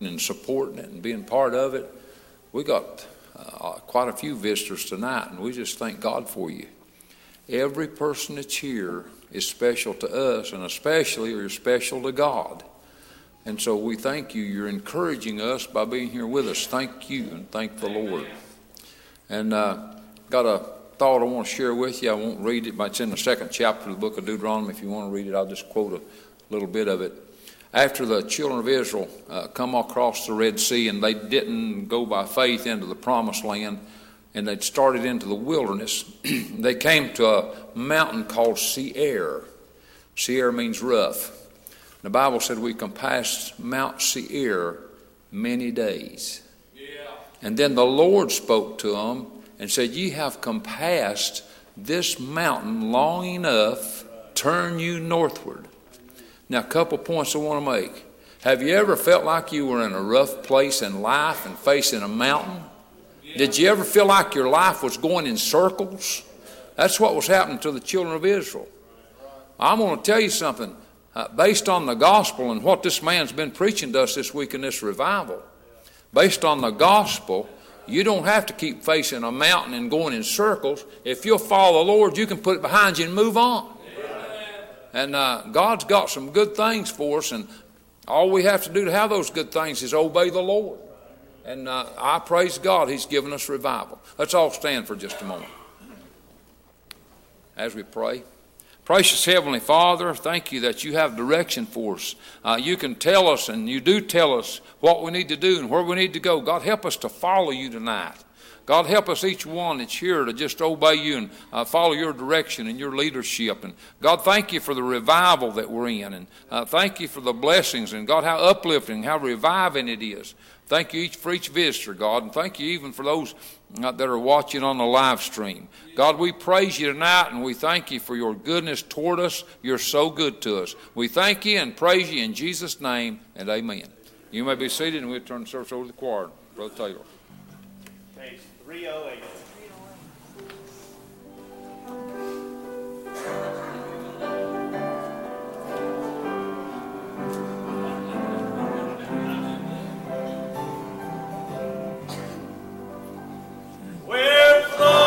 and supporting it and being part of it. We got uh, quite a few visitors tonight, and we just thank God for you. Every person that's here is special to us, and especially you're special to God. And so we thank you. You're encouraging us by being here with us. Thank you, and thank the Lord. And uh, got a thought I want to share with you. I won't read it, but it's in the second chapter of the book of Deuteronomy. If you want to read it, I'll just quote a little bit of it. After the children of Israel uh, come across the Red Sea and they didn't go by faith into the promised land and they'd started into the wilderness, they came to a mountain called Seir. Seir means rough. The Bible said we compassed Mount Seir many days. Yeah. And then the Lord spoke to them and said, Ye have compassed this mountain long enough, turn you northward. Now, a couple points I want to make. Have you ever felt like you were in a rough place in life and facing a mountain? Did you ever feel like your life was going in circles? That's what was happening to the children of Israel. I'm going to tell you something. Uh, based on the gospel and what this man's been preaching to us this week in this revival, based on the gospel, you don't have to keep facing a mountain and going in circles. If you'll follow the Lord, you can put it behind you and move on. And uh, God's got some good things for us, and all we have to do to have those good things is obey the Lord. And uh, I praise God, He's given us revival. Let's all stand for just a moment as we pray. Precious Heavenly Father, thank you that you have direction for us. Uh, you can tell us, and you do tell us what we need to do and where we need to go. God, help us to follow you tonight. God, help us each one that's here to just obey you and uh, follow your direction and your leadership. And God, thank you for the revival that we're in. And uh, thank you for the blessings. And God, how uplifting, how reviving it is. Thank you each for each visitor, God. And thank you even for those uh, that are watching on the live stream. God, we praise you tonight and we thank you for your goodness toward us. You're so good to us. We thank you and praise you in Jesus' name and amen. You may be seated and we'll turn the service over to the choir. Brother Taylor. 308. We're.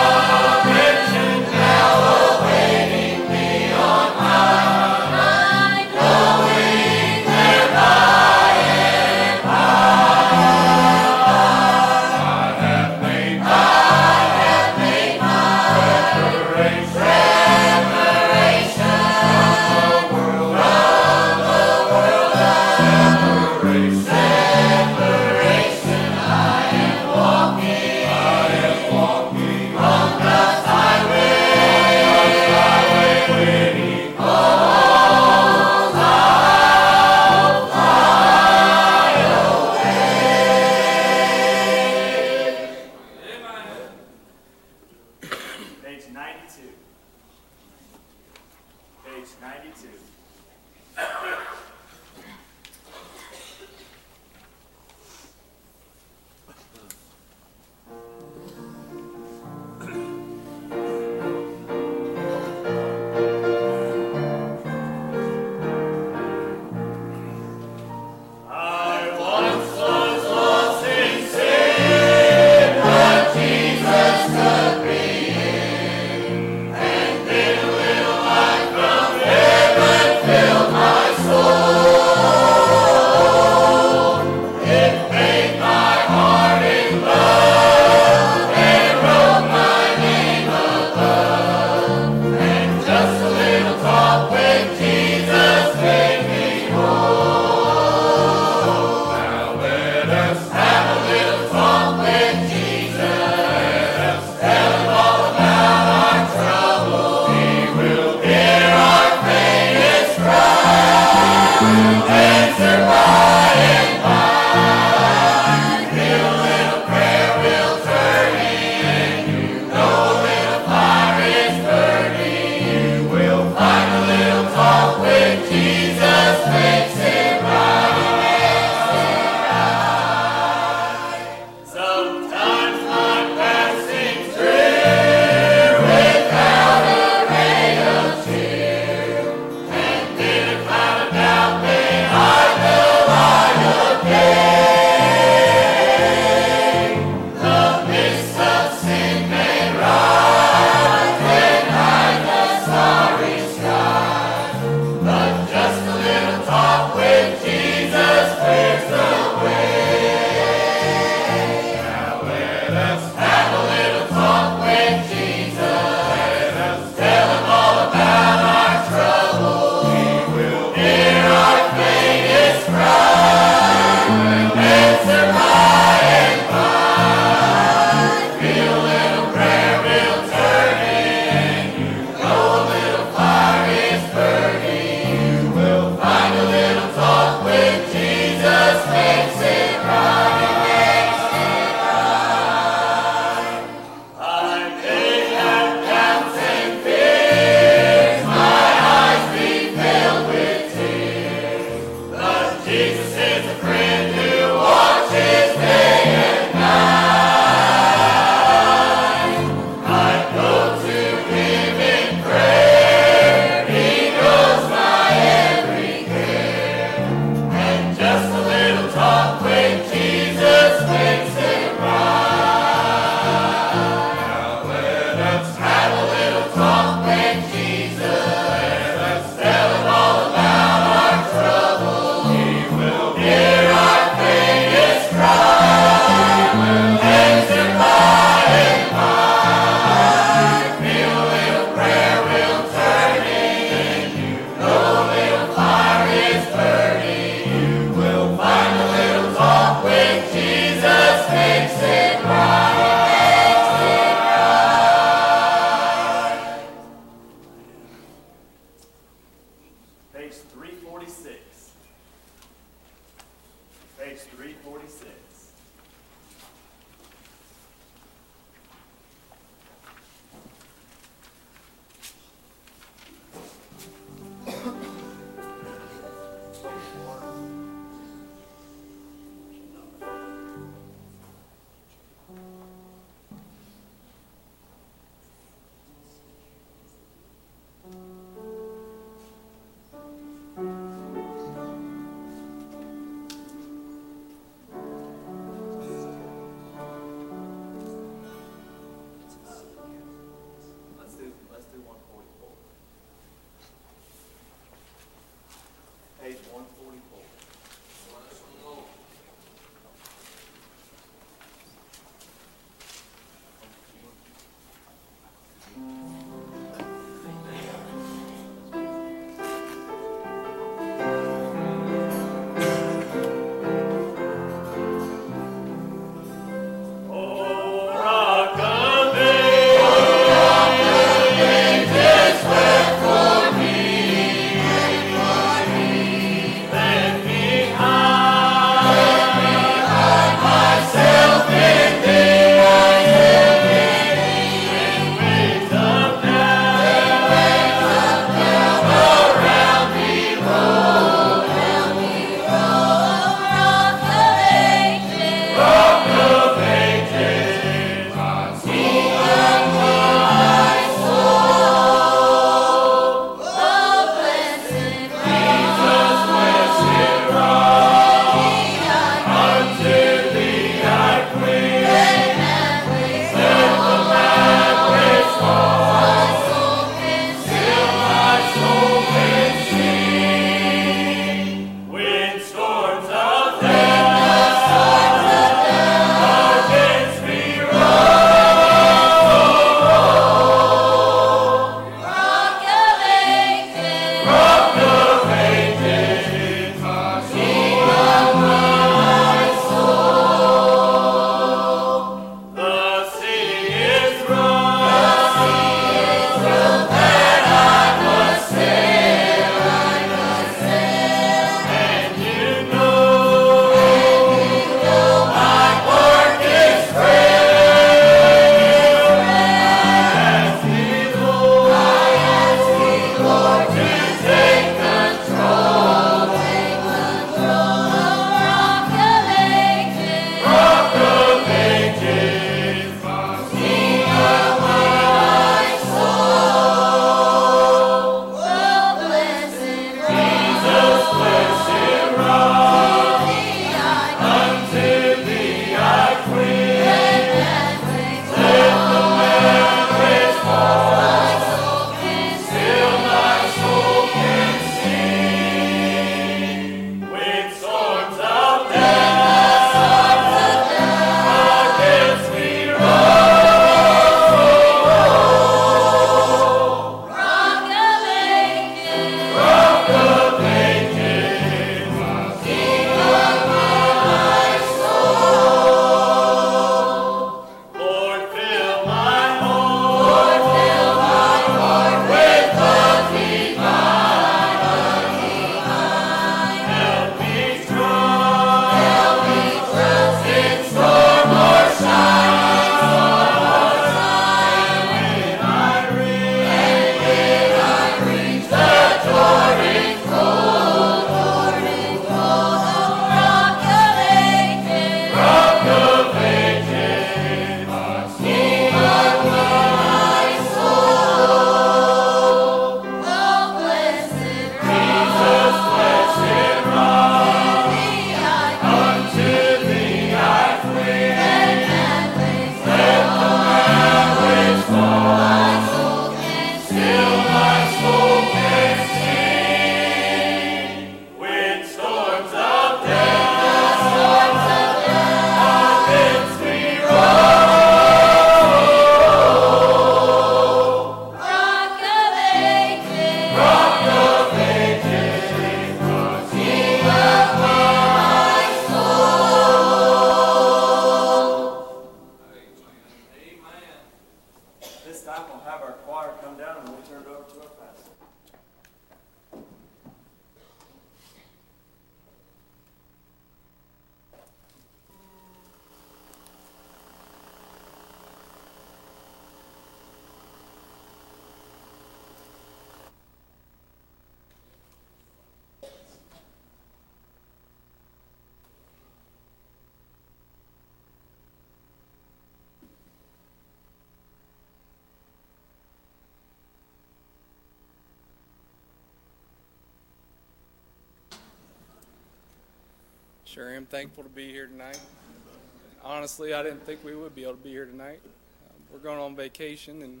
Honestly, I didn't think we would be able to be here tonight. Um, we're going on vacation and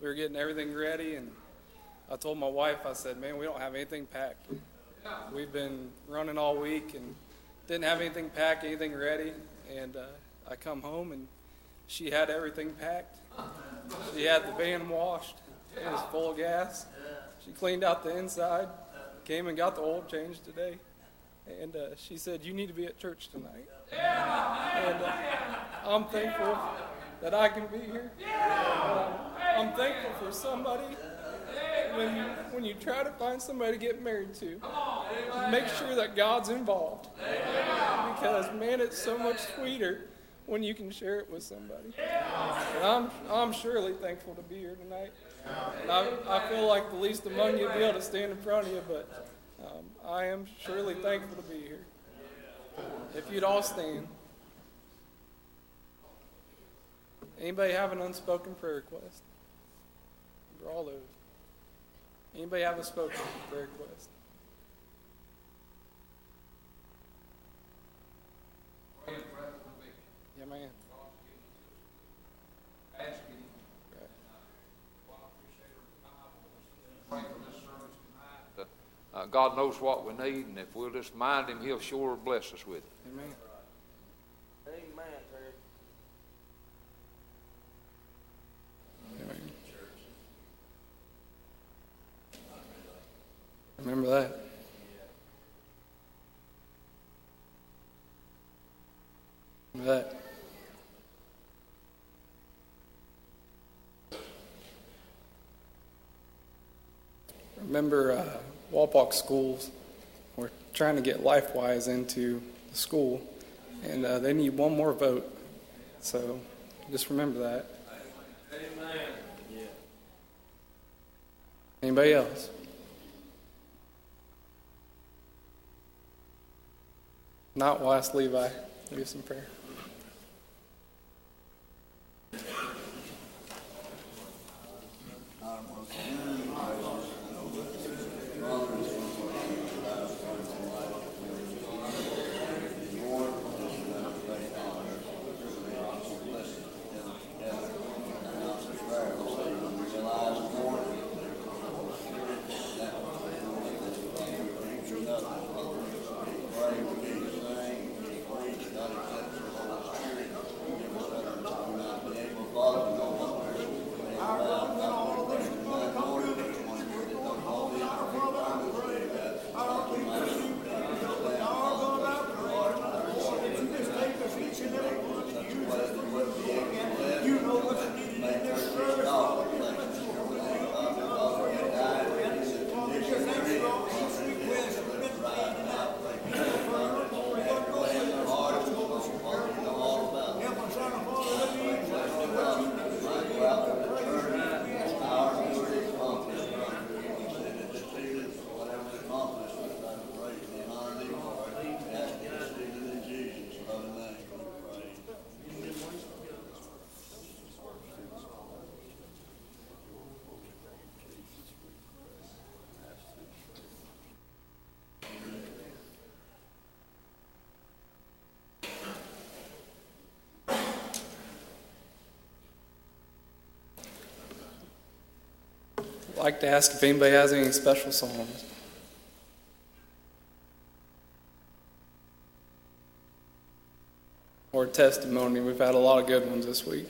we were getting everything ready. And I told my wife, I said, man, we don't have anything packed. We've been running all week and didn't have anything packed, anything ready. And uh, I come home and she had everything packed. She had the van washed. It was full of gas. She cleaned out the inside. Came and got the oil changed today. And uh, she said, You need to be at church tonight. And uh, I'm thankful that I can be here. Uh, I'm thankful for somebody. When you, when you try to find somebody to get married to, make sure that God's involved. Because, man, it's so much sweeter when you can share it with somebody. And I'm, I'm surely thankful to be here tonight. And I, I feel like the least among you to be able to stand in front of you, but um, I am surely thankful to be here. If you'd all stand. Anybody have an unspoken prayer request? For all those. Anybody have a spoken prayer request? Yeah, man. Uh, God knows what we need, and if we'll just mind Him, He'll sure bless us with it. Amen. Amen, Amen. Remember that. Remember that. Remember uh, Walpock schools. We're trying to get LifeWise into the school, and uh, they need one more vote. So just remember that. Amen. Yeah. Anybody else? Not, ask Levi. Do some prayer. Like to ask if anybody has any special songs. Or testimony. We've had a lot of good ones this week.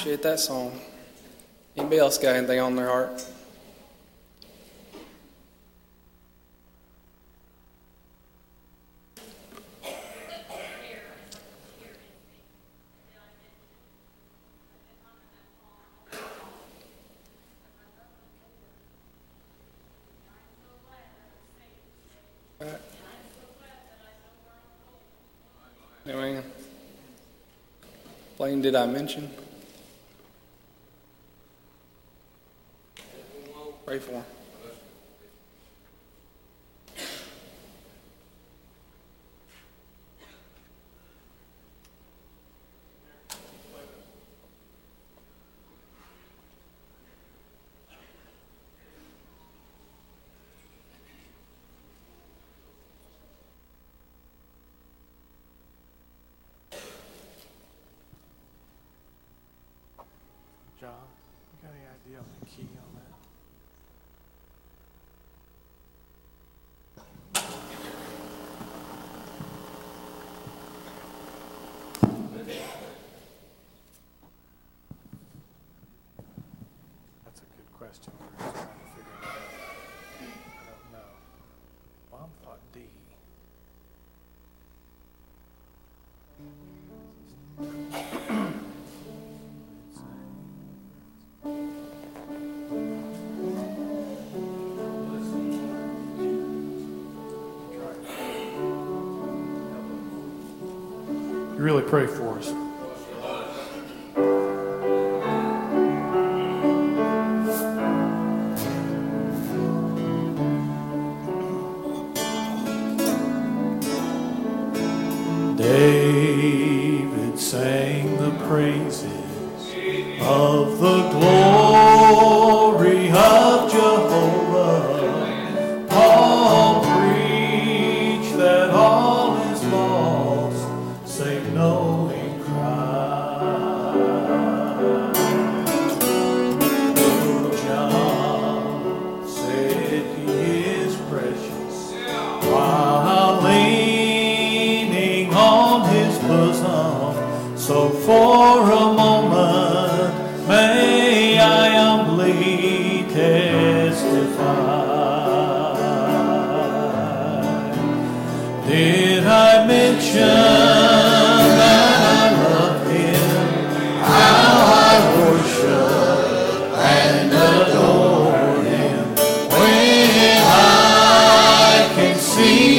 appreciate that song. Anybody else got anything on their heart? Blaine, did I mention? for. really pray for us. See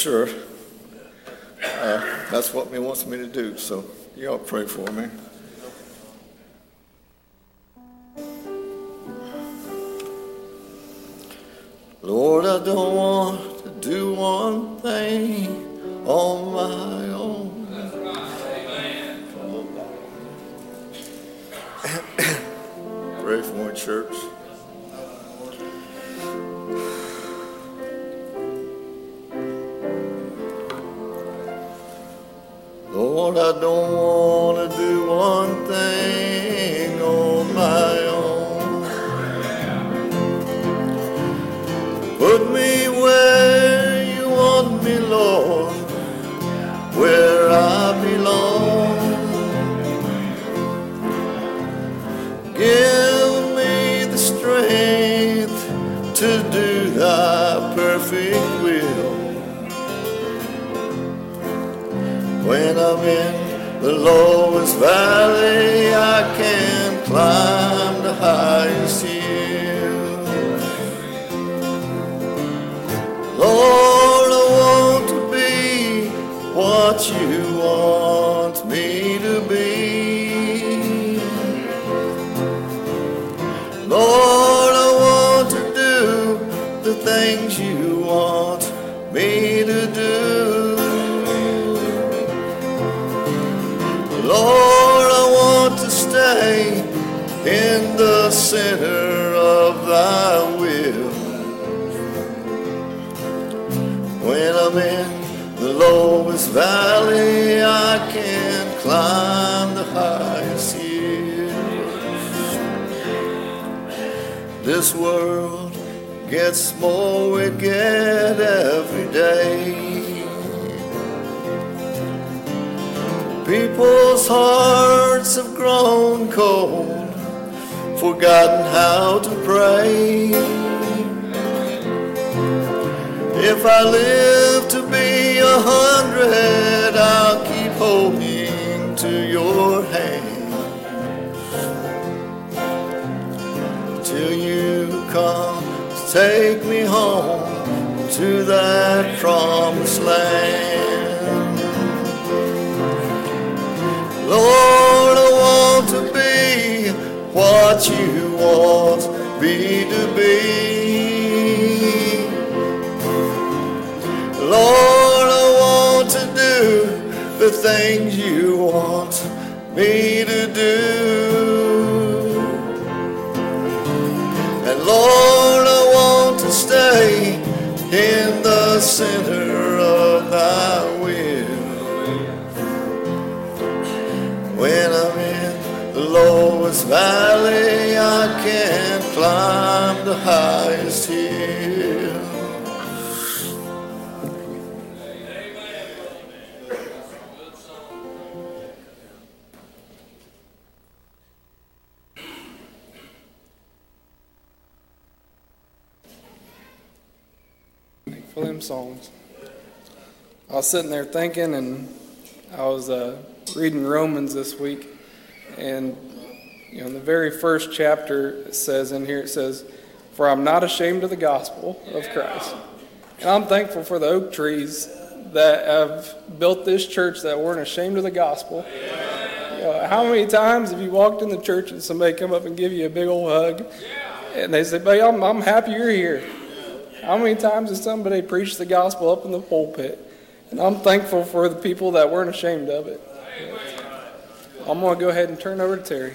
sure Lord, This world gets more wicked every day. People's hearts have grown cold, forgotten how to pray. If I live to be a hundred, I'll keep holding take me home to that promised land. Lord, I want to be what you want me to be. Lord, I want to do the things you want me to do. And Lord, center of thy will. When I'm in the lowest valley, I can't climb the highest was sitting there thinking, and I was uh, reading Romans this week, and you know, in the very first chapter, it says in here, it says, "For I'm not ashamed of the gospel of Christ," and I'm thankful for the oak trees that have built this church that weren't ashamed of the gospel. You know, how many times have you walked in the church and somebody come up and give you a big old hug, and they say, "Babe, I'm, I'm happy you're here." How many times has somebody preached the gospel up in the pulpit? And I'm thankful for the people that weren't ashamed of it. I'm going to go ahead and turn over to Terry.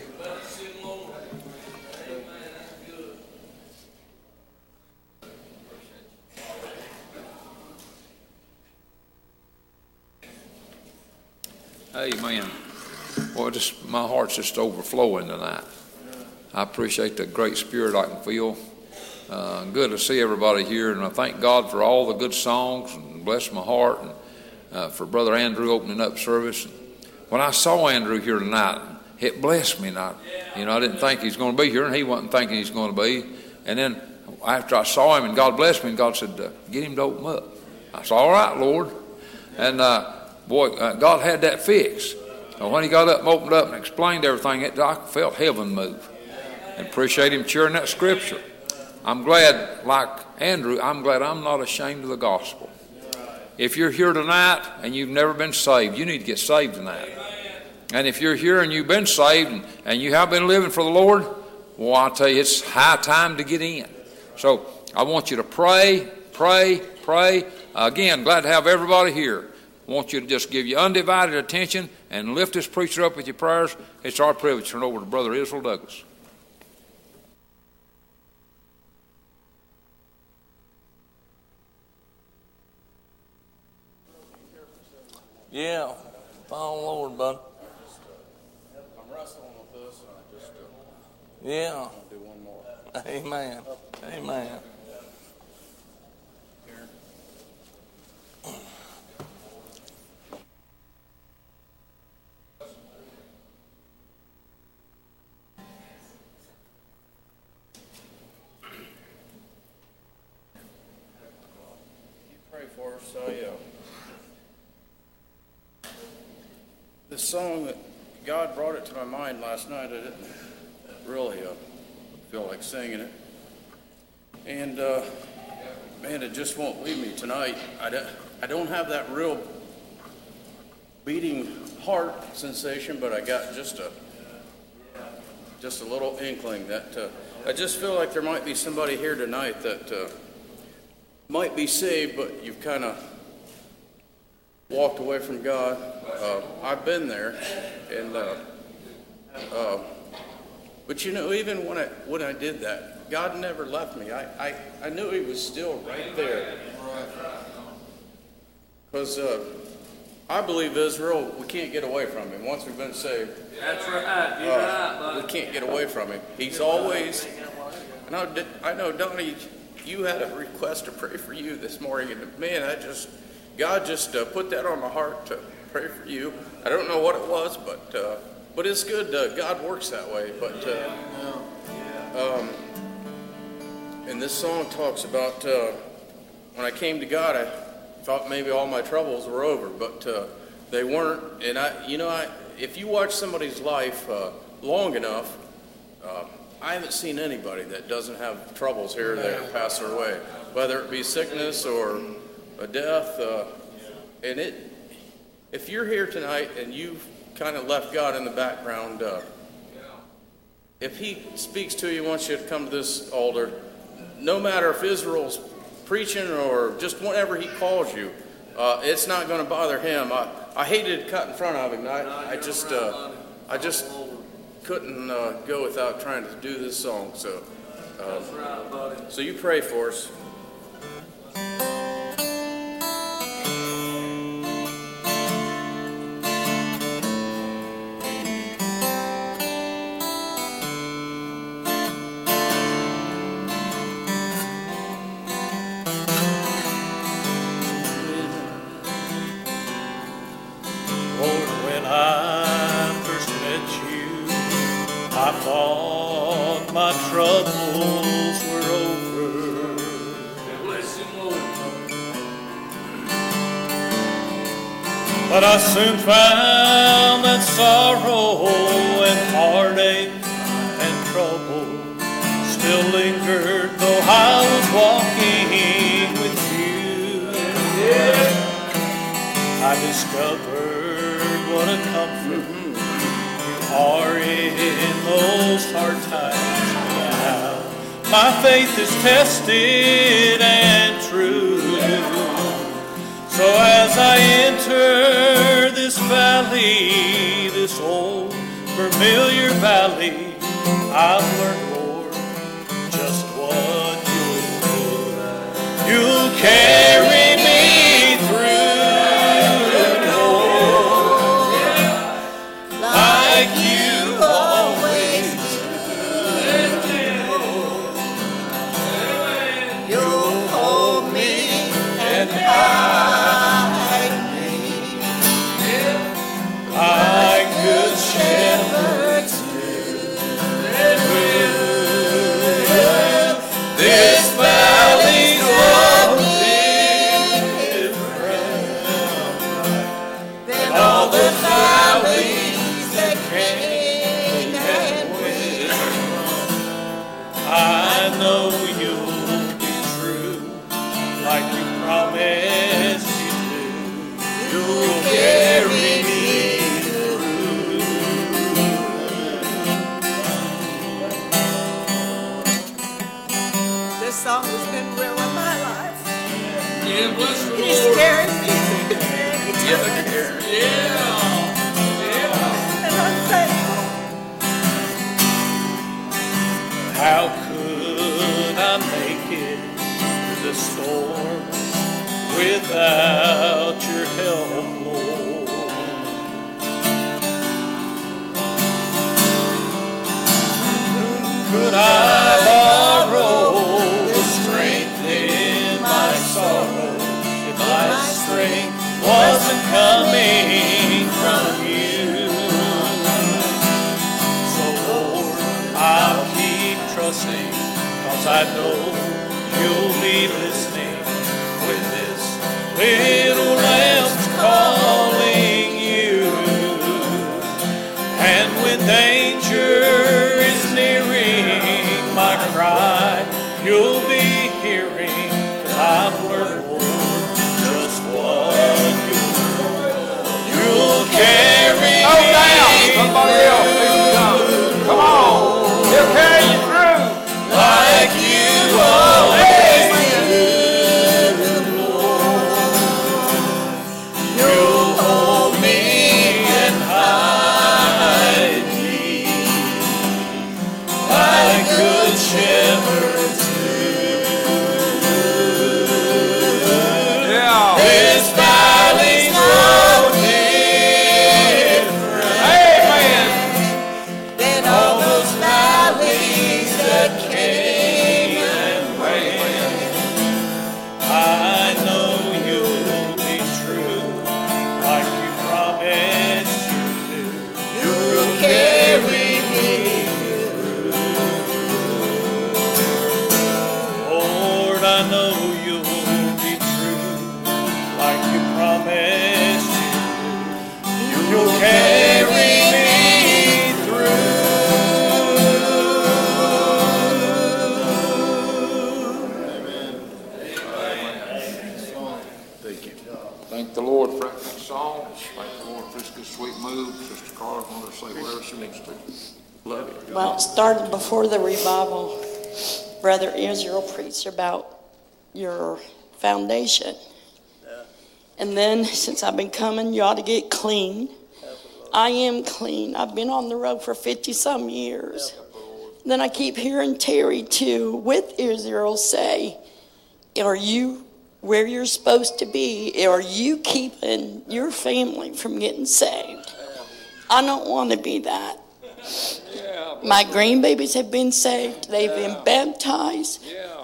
Amen. Boy, just my heart's just overflowing tonight. I appreciate the great spirit I can feel. Uh, good to see everybody here, and I thank God for all the good songs and bless my heart, and uh, for Brother Andrew opening up service. When I saw Andrew here tonight, it blessed me. Not, you know, I didn't think he's going to be here, and he wasn't thinking he's going to be. And then after I saw him, and God blessed me, and God said, uh, "Get him to open up." I said, "All right, Lord." And uh, boy, uh, God had that fixed. And when he got up and opened up and explained everything, it, I felt heaven move. And appreciate him cheering that scripture. I'm glad, like Andrew, I'm glad I'm not ashamed of the gospel. If you're here tonight and you've never been saved, you need to get saved tonight. And if you're here and you've been saved and, and you have been living for the Lord, well, I'll tell you, it's high time to get in. So I want you to pray, pray, pray. Again, glad to have everybody here. I want you to just give your undivided attention and lift this preacher up with your prayers. It's our privilege to turn over to Brother Israel Douglas. Yeah. Follow the Lord, bud. I'm wrestling with this, and I just uh, Yeah. do one more. Amen. Amen. You pray for us, I, uh, this song that God brought it to my mind last night. I didn't really uh, feel like singing it. And uh, man, it just won't leave me tonight. I don't, I don't have that real beating heart sensation, but I got just a just a little inkling that uh, I just feel like there might be somebody here tonight that uh, might be saved, but you've kind of walked away from God. Uh, I've been there, and uh, uh, but you know, even when I when I did that, God never left me. I I, I knew He was still right there. Because uh, I believe Israel, we can't get away from Him once we've been saved. That's right. You're right, Uh, we can't get away from Him. He's always. I know, I know, Donnie, you had a request to pray for you this morning, and man, I just, God just uh, put that on my heart to pray for you. I don't know what it was, but uh, but it's good. Uh, God works that way. But uh, um, and this song talks about uh, when I came to God, I thought maybe all my troubles were over, but uh, they weren't. And I, you know, I if you watch somebody's life long enough. Uh, I haven't seen anybody that doesn't have troubles here or there pass their way, whether it be sickness or a death. Uh, and it, if you're here tonight and you've kind of left God in the background, uh, if He speaks to you, wants you to come to this altar, no matter if Israel's preaching or just whenever He calls you, uh, it's not going to bother Him. I, I hated to cut in front of Him. I, I just, uh, I just couldn't uh, go without trying to do this song. So, buddy. so you pray for us. I soon found that sorrow and heartache and trouble still lingered, though I was walking with you. I discovered what a comfort you are in those hard times now. My faith is tested and true. So as I enter familiar valley, I've without your help, Lord? Could I borrow the strength in my sorrow if my strength wasn't coming from you? So Lord, I'll keep trusting, cause I know you'll be listening little started before the revival. Brother Israel preached about your foundation. And then since I've been coming, you ought to get clean. I am clean. I've been on the road for 50 some years. Then I keep hearing Terry too with Israel say, Are you where you're supposed to be? Are you keeping your family from getting saved? I don't want to be that. My green babies have been saved, they've been baptized,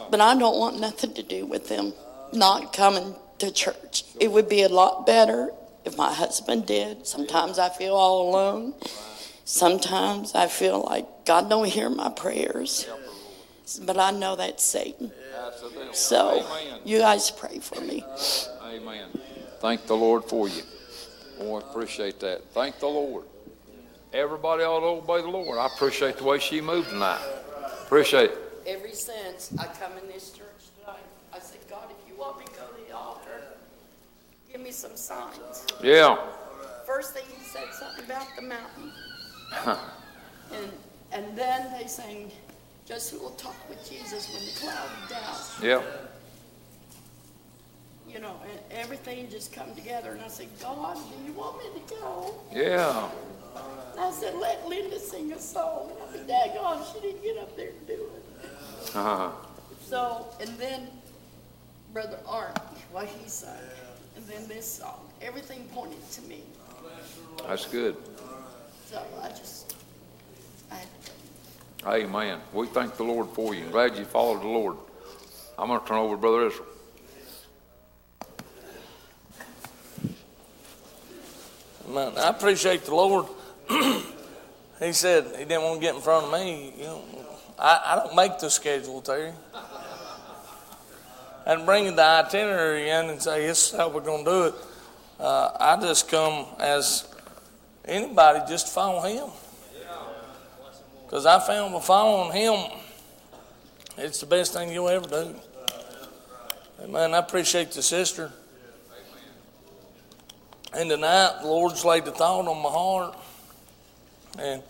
but I don't want nothing to do with them not coming to church. It would be a lot better if my husband did. Sometimes I feel all alone. Sometimes I feel like God don't hear my prayers. But I know that's Satan. So you guys pray for me. Amen. Thank the Lord for you. Oh, Boy, appreciate that. Thank the Lord. Everybody ought to obey the Lord. I appreciate the way she moved tonight. Appreciate it. Ever since I come in this church tonight, I said, God, if you want me to go to the altar, give me some signs. Yeah. First thing he said something about the mountain. And, and then they sang, just who will talk with Jesus when the cloud down. Yeah. You know, and everything just come together. And I said, God, do you want me to go? Yeah. And I said, let Linda sing a song. And I said, daggone, she didn't get up there to do it. Uh-huh. So, and then Brother Art, what he sang, and then this song. Everything pointed to me. That's good. So I just, I had to Amen. We thank the Lord for you. Glad you followed the Lord. I'm going to turn over to Brother Israel. Man, I appreciate the Lord. he said he didn't want to get in front of me. You know, I, I don't make the schedule, Terry. And bringing the itinerary in and say, this is how we're going to do it. Uh, I just come as anybody just follow him. Because I found by following him, it's the best thing you'll ever do. Amen. I appreciate the sister. And tonight, the Lord's laid the thought on my heart. And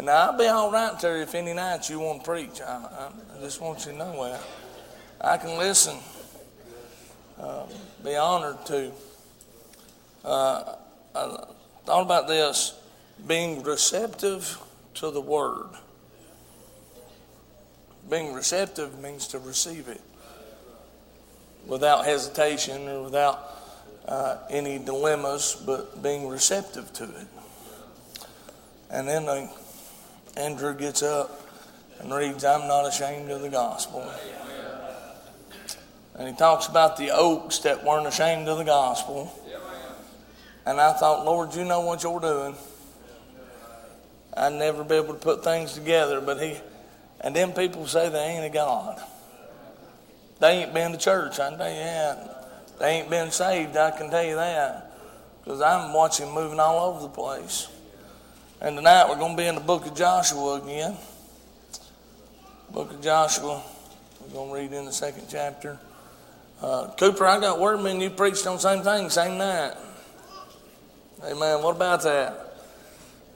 and I'll be all right, Terry, if any night you want to preach. I, I, I just want you to know that. I can listen. Uh, be honored to. Uh, I thought about this being receptive to the word. Being receptive means to receive it without hesitation or without uh, any dilemmas, but being receptive to it. And then Andrew gets up and reads, I'm not ashamed of the gospel. And he talks about the oaks that weren't ashamed of the gospel. And I thought, Lord, you know what you're doing. I'd never be able to put things together, but he, and then people say they ain't a God. They ain't been to church, I tell you. They ain't been saved, I can tell you that. Because I'm watching moving all over the place. And tonight we're going to be in the book of Joshua again. Book of Joshua. We're going to read in the second chapter. Uh, Cooper, I got word, man, you preached on the same thing, same night. Hey, man, What about that?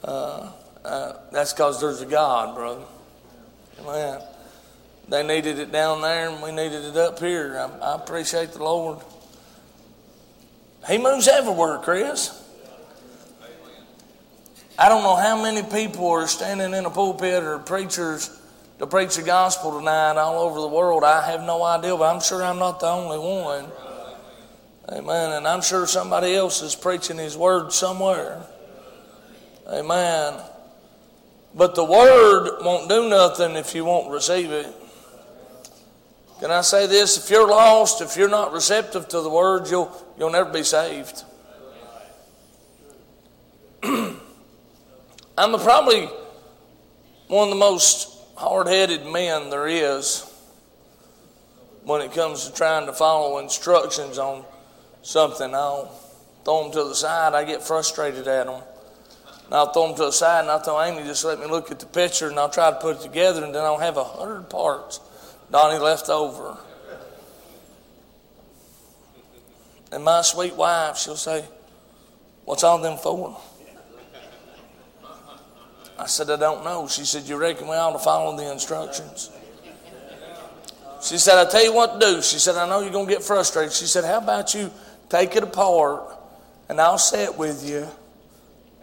Uh, uh, that's because there's a God, brother. Amen. They needed it down there, and we needed it up here. I, I appreciate the Lord. He moves everywhere, Chris. I don't know how many people are standing in a pulpit or preachers to preach the gospel tonight all over the world. I have no idea, but I'm sure I'm not the only one. Amen. And I'm sure somebody else is preaching His word somewhere. Amen. But the word won't do nothing if you won't receive it. Can I say this? If you're lost, if you're not receptive to the word, you'll, you'll never be saved. I'm probably one of the most hard headed men there is when it comes to trying to follow instructions on something. I'll throw them to the side, I get frustrated at them. And I'll throw them to the side and I'll tell Amy, just let me look at the picture and I'll try to put it together and then I'll have a hundred parts Donnie left over. And my sweet wife, she'll say, What's all them for? I said, I don't know. She said, You reckon we ought to follow the instructions? She said, I tell you what to do. She said, I know you're going to get frustrated. She said, How about you take it apart and I'll sit with you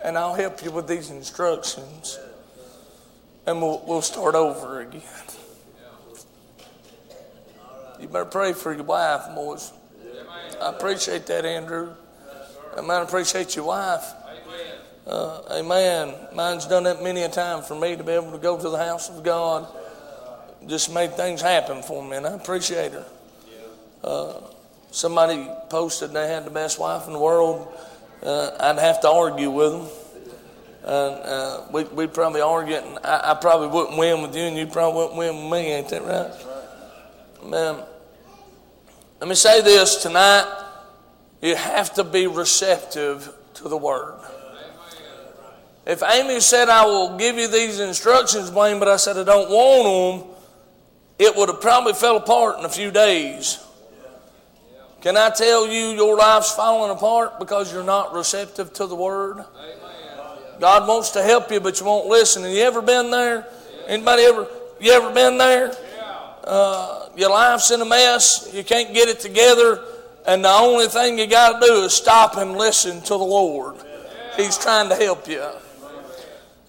and I'll help you with these instructions and we'll, we'll start over again. You better pray for your wife, boys. I appreciate that, Andrew. I might appreciate your wife. Uh, amen. Mine's done that many a time for me to be able to go to the house of God. Just made things happen for me, and I appreciate her. Uh, somebody posted they had the best wife in the world. Uh, I'd have to argue with them. Uh, we, we'd probably argue, and I, I probably wouldn't win with you, and you probably wouldn't win with me. Ain't that right? Man, let me say this tonight. You have to be receptive to the word. If Amy said, I will give you these instructions, Blaine, but I said I don't want them, it would have probably fell apart in a few days. Can I tell you your life's falling apart because you're not receptive to the word? God wants to help you, but you won't listen. Have you ever been there? Anybody ever? You ever been there? Uh, your life's in a mess. You can't get it together. And the only thing you got to do is stop and listen to the Lord. He's trying to help you.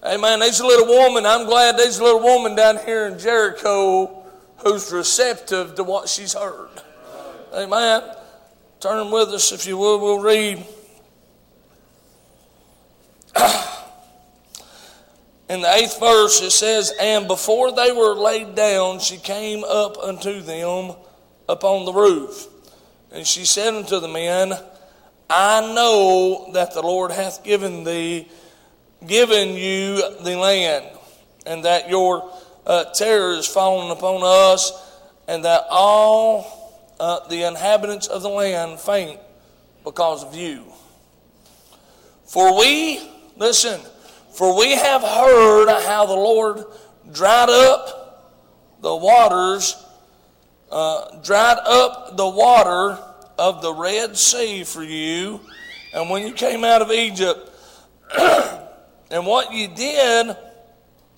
Amen. There's a little woman. I'm glad there's a little woman down here in Jericho who's receptive to what she's heard. Amen. Turn with us, if you will. We'll read. In the eighth verse, it says, And before they were laid down, she came up unto them upon the roof. And she said unto the men, I know that the Lord hath given thee, given you the land, and that your uh, terror is fallen upon us, and that all uh, the inhabitants of the land faint because of you. For we, listen, for we have heard how the Lord dried up the waters, uh, dried up the water of the Red Sea for you, and when you came out of Egypt, and what you did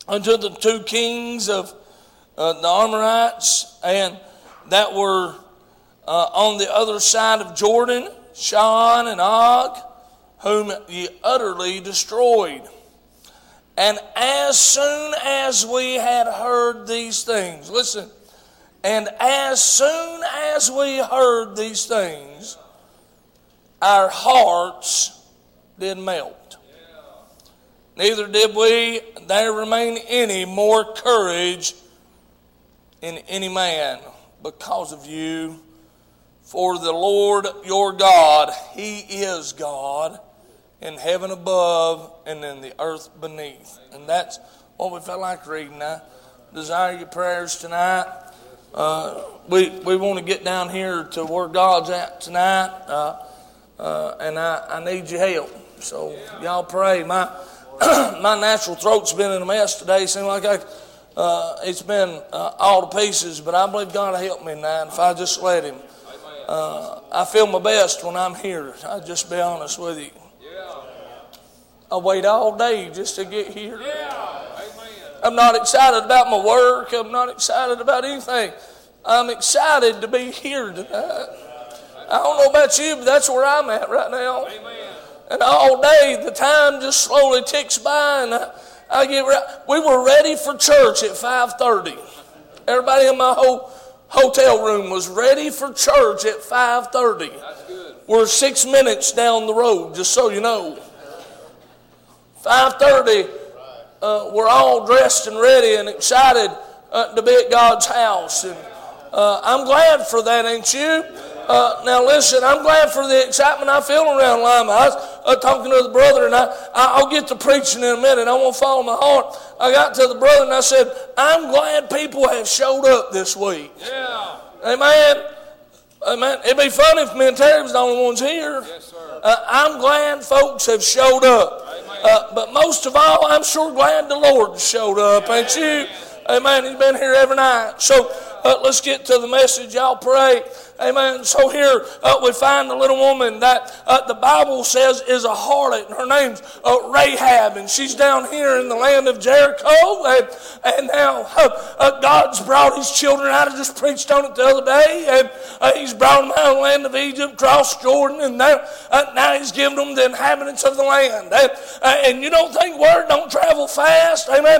unto the two kings of uh, the Amorites, and that were uh, on the other side of Jordan, Sihon and Og, whom ye utterly destroyed. And as soon as we had heard these things, listen, and as soon as we heard these things, our hearts did melt. Neither did we there remain any more courage in any man because of you. For the Lord your God, He is God in heaven above and in the earth beneath. And that's what we felt like reading. I desire your prayers tonight. Uh, we we want to get down here to where God's at tonight, uh, uh, and I, I need your help. So y'all pray. My my natural throat's been in a mess today. Seems like I, uh, it's been uh, all to pieces, but I believe God will help me tonight if I just let Him. Uh, I feel my best when I'm here. I'll just be honest with you. I wait all day just to get here. I'm not excited about my work. I'm not excited about anything. I'm excited to be here tonight. I don't know about you, but that's where I'm at right now. And all day, the time just slowly ticks by, and I, I get re- we were ready for church at 5:30. Everybody in my whole hotel room was ready for church at 5:30. We're six minutes down the road, just so you know. 5:30. Uh, we're all dressed and ready and excited uh, to be at God's house, and uh, I'm glad for that, ain't you? Uh, now listen, I'm glad for the excitement I feel around Lima. I was uh, talking to the brother, and I, I, will get to preaching in a minute. I won't follow my heart. I got to the brother and I said, I'm glad people have showed up this week. Yeah. Amen. Amen. It'd be funny if me and Terry was the only ones here. Yes, sir. Uh, I'm glad folks have showed up. Uh, but most of all, I'm sure glad the Lord showed up, ain't you? Amen. He's been here every night. So uh, let's get to the message. Y'all pray. Amen. So here uh, we find the little woman that uh, the Bible says is a harlot, and her name's uh, Rahab, and she's down here in the land of Jericho. And, and now uh, uh, God's brought His children out. I just preached on it the other day, and uh, He's brought them out of the land of Egypt, crossed Jordan, and now, now He's given them the inhabitants of the land. And, and you don't think word don't travel fast, amen.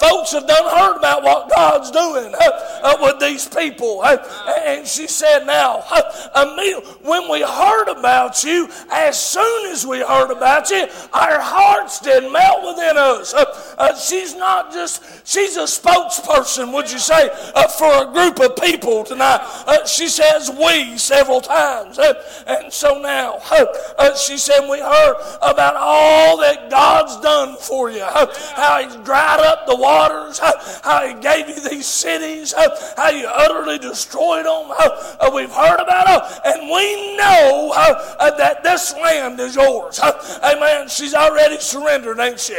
folks have done heard about what God's doing with these people, and she said now. When we heard about you, as soon as we heard about you, our hearts did melt within us. Uh, she's not just, she's a spokesperson, would you say, uh, for a group of people tonight. Uh, she says we several times. And so now, she said, we heard about all that God's done for you, how He's dried up the waters, how He gave you these cities, how you utterly destroyed them. We've heard about her, and we know that this land is yours. Amen. She's already surrendered, ain't she?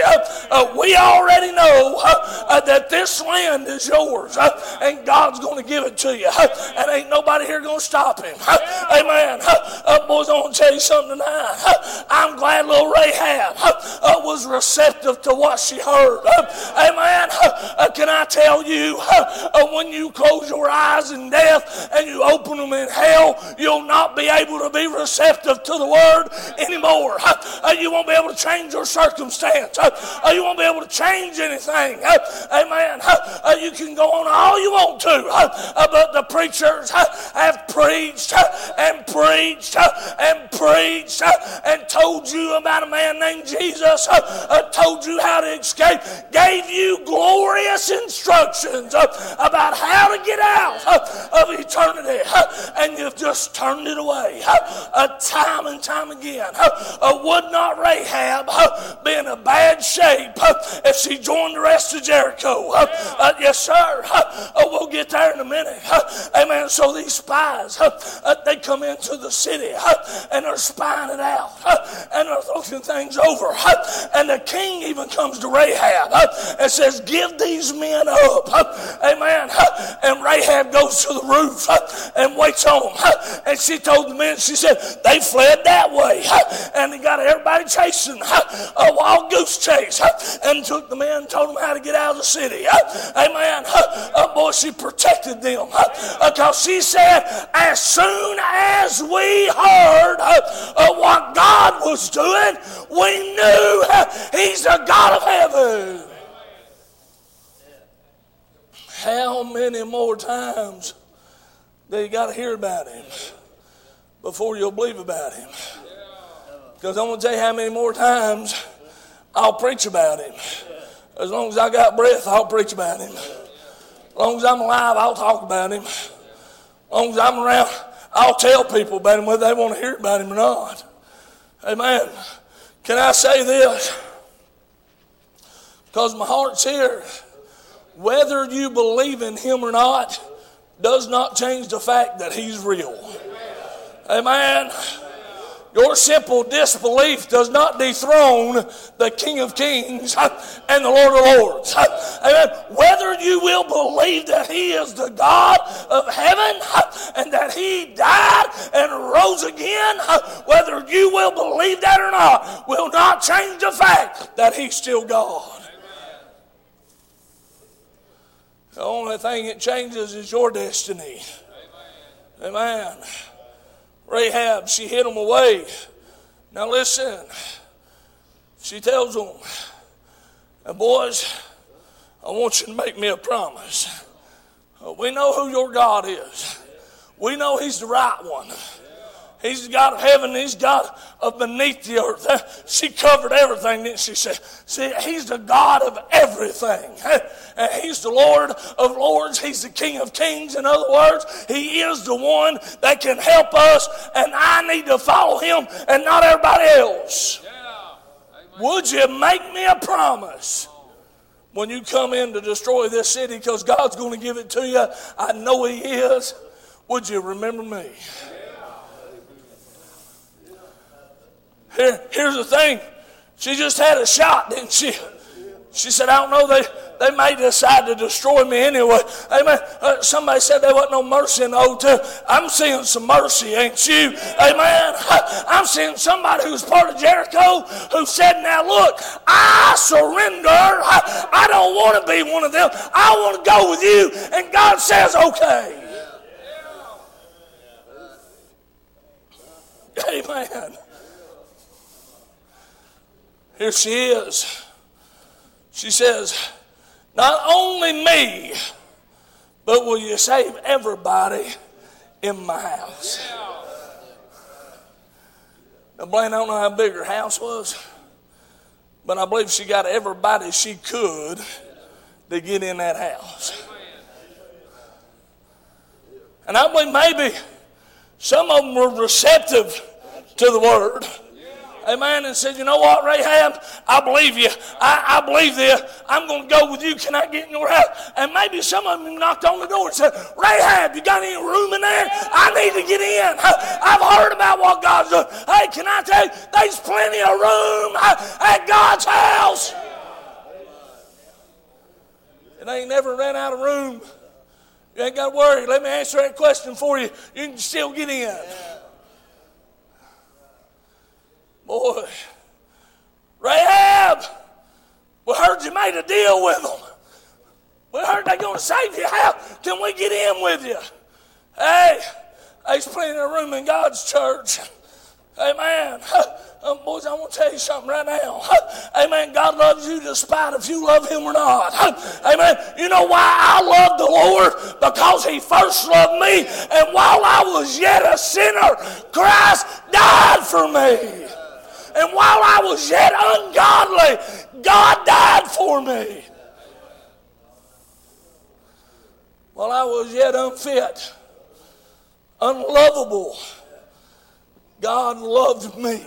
we already know uh, that this land is yours uh, and God's going to give it to you. Uh, and ain't nobody here going to stop him. Amen. boys, I want to tell you something tonight. I'm glad little Rahab was receptive to what she heard. Amen. Can I tell you, uh, when you close your eyes in death and you open them in hell, you'll not be able to be receptive to the word anymore. Uh, you won't be able to change your circumstance. Uh, you won't be able to change anything. Amen. You can go on all you want to, but the preachers have preached and preached and preached and told you about a man named Jesus, told you how to escape, gave you glorious instructions uh, about how to get out uh, of eternity, uh, and you've just turned it away time and time again. Would not Rahab be in a bad shape if she joined the rest of Jericho? Yes, sir. We'll get there in a minute. Amen. So these spies, they come into the city and they're spying it out and they're looking things over. And the king even comes to Rahab and says, Give these men up. Amen. And Rahab goes to the roof and waits on them. And she told the men, she said, They fled that way. And they got everybody chasing a wild goose chase and took the men, and told them how to get out of the city. Amen. Uh, boy, she protected them because uh, she said, As soon as we heard what God was doing, we knew He's the God of heaven. How many more times do you got to hear about Him before you'll believe about Him? Because I'm going to tell you how many more times I'll preach about Him. As long as I got breath, I'll preach about Him. As long as I'm alive, I'll talk about Him. As long as I'm around, I'll tell people about Him whether they want to hear about Him or not. Amen. Can I say this? Because my heart's here. Whether you believe in Him or not does not change the fact that He's real. Amen. Your simple disbelief does not dethrone the King of Kings and the Lord of Lords. Amen. Whether you will believe that He is the God of heaven and that He died and rose again, whether you will believe that or not, will not change the fact that He's still God. The only thing it changes is your destiny. Amen. Rahab, she hid them away. Now listen, she tells them, And boys, I want you to make me a promise. We know who your God is. We know He's the right one. He's God of heaven. He's God of beneath the earth. She covered everything, didn't she? See, He's the God of everything. He's the Lord of lords. He's the King of kings. In other words, He is the one that can help us, and I need to follow Him and not everybody else. Would you make me a promise? when you come in to destroy this city because God's going to give it to you. I know He is. Would you remember me? Here, here's the thing. She just had a shot, didn't she? She said, I don't know, they, they may decide to destroy me anyway. Amen. Uh, somebody said there wasn't no mercy in the Old. I'm seeing some mercy, ain't you? Amen. I'm seeing somebody who's part of Jericho who said, Now look, I surrender. I, I don't want to be one of them. I want to go with you. And God says, Okay. Amen. Here she is. She says, Not only me, but will you save everybody in my house? Now, Blaine, I don't know how big her house was, but I believe she got everybody she could to get in that house. And I believe maybe some of them were receptive to the word. Amen. And said, you know what, Rahab? I believe you. I, I believe this. I'm going to go with you. Can I get in your house? And maybe some of them knocked on the door and said, Rahab, you got any room in there? I need to get in. I've heard about what God's. Hey, can I tell you, there's plenty of room at God's house. It ain't never ran out of room. You ain't got to worry. Let me answer that question for you. You can still get in. Boy, Rahab, we heard you made a deal with them. We heard they're going to save you. How can we get in with you? Hey, there's plenty of room in God's church. Amen. Um, boys, I want to tell you something right now. Amen. God loves you despite if you love Him or not. Amen. You know why I love the Lord? Because He first loved me. And while I was yet a sinner, Christ died for me. And while I was yet ungodly, God died for me. While I was yet unfit, unlovable, God loved me.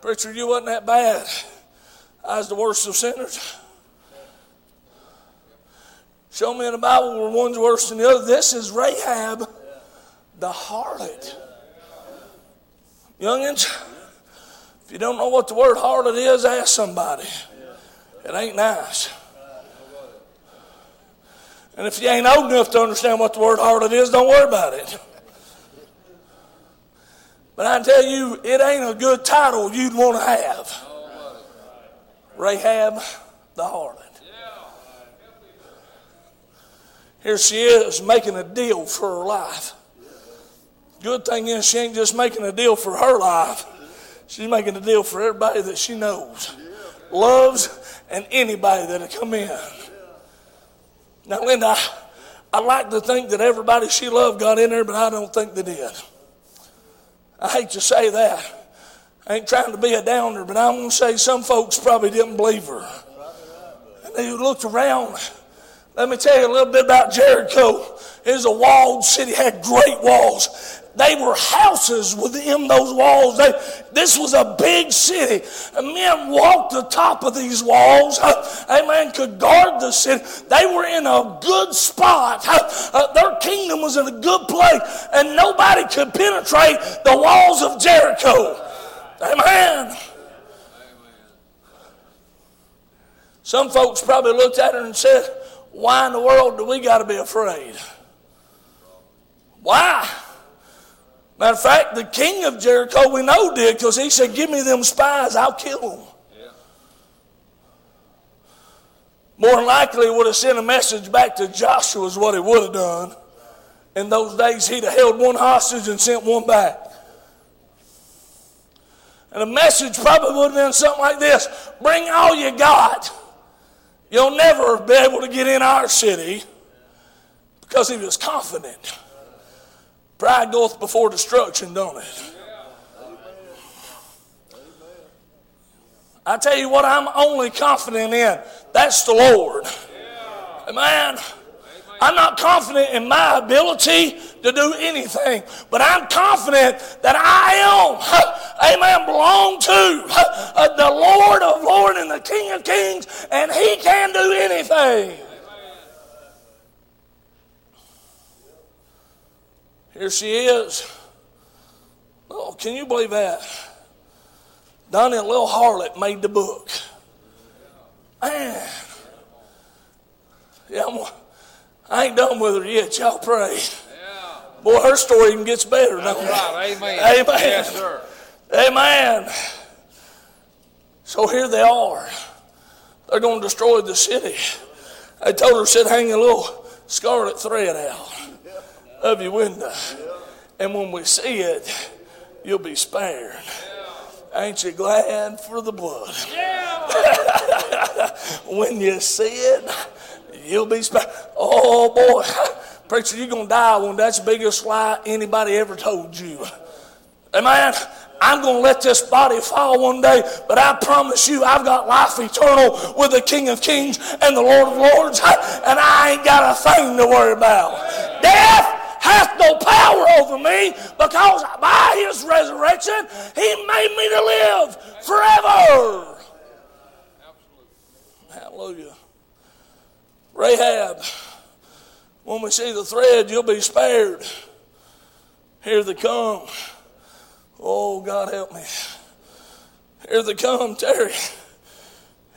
Preacher, you wasn't that bad. I was the worst of sinners. Show me in the Bible where one's worse than the other. This is Rahab, the harlot. Youngins, if you don't know what the word harlot is, ask somebody. It ain't nice. And if you ain't old enough to understand what the word harlot is, don't worry about it. But I tell you, it ain't a good title you'd want to have. Rahab the harlot. Here she is making a deal for her life. Good thing is, she ain't just making a deal for her life, she's making a deal for everybody that she knows, loves, and anybody that'll come in. Now, Linda, I, I like to think that everybody she loved got in there, but I don't think they did. I hate to say that. I ain't trying to be a downer, but I'm going to say some folks probably didn't believe her. And they looked around. Let me tell you a little bit about Jericho. It was a walled city, had great walls. They were houses within those walls. They, this was a big city. Men walked the top of these walls. Uh, amen. Could guard the city. They were in a good spot. Uh, uh, their kingdom was in a good place. And nobody could penetrate the walls of Jericho. Amen. Some folks probably looked at her and said, Why in the world do we got to be afraid? Why? Matter of fact, the king of Jericho we know did because he said, Give me them spies, I'll kill them. More than likely, would have sent a message back to Joshua, is what he would have done. In those days, he'd have held one hostage and sent one back. And the message probably would have been something like this Bring all you got. You'll never be able to get in our city because he was confident. Pride goeth before destruction, don't it? I tell you what, I'm only confident in. That's the Lord. Amen. I'm not confident in my ability to do anything, but I'm confident that I am, amen, belong to the Lord of Lords and the King of Kings, and He can do anything. Here she is. Oh, can you believe that? Donnie, a little harlot, made the book. Man. Yeah, I'm, I ain't done with her yet. Y'all pray. Boy, her story even gets better. That's Right, amen. Amen. Yes, sir. Amen. So here they are. They're going to destroy the city. I told her, said, hang a little scarlet thread out of your window. And when we see it, you'll be spared. Ain't you glad for the blood? when you see it, you'll be spared. Oh boy, preacher, you're gonna die one. That's the biggest lie anybody ever told you. Amen. I'm going to let this body fall one day, but I promise you, I've got life eternal with the King of Kings and the Lord of Lords, and I ain't got a thing to worry about. Death hath no power over me because by his resurrection, he made me to live forever. Hallelujah. Rahab, when we see the thread, you'll be spared. Here they come. Oh, God help me. Here they come, Terry.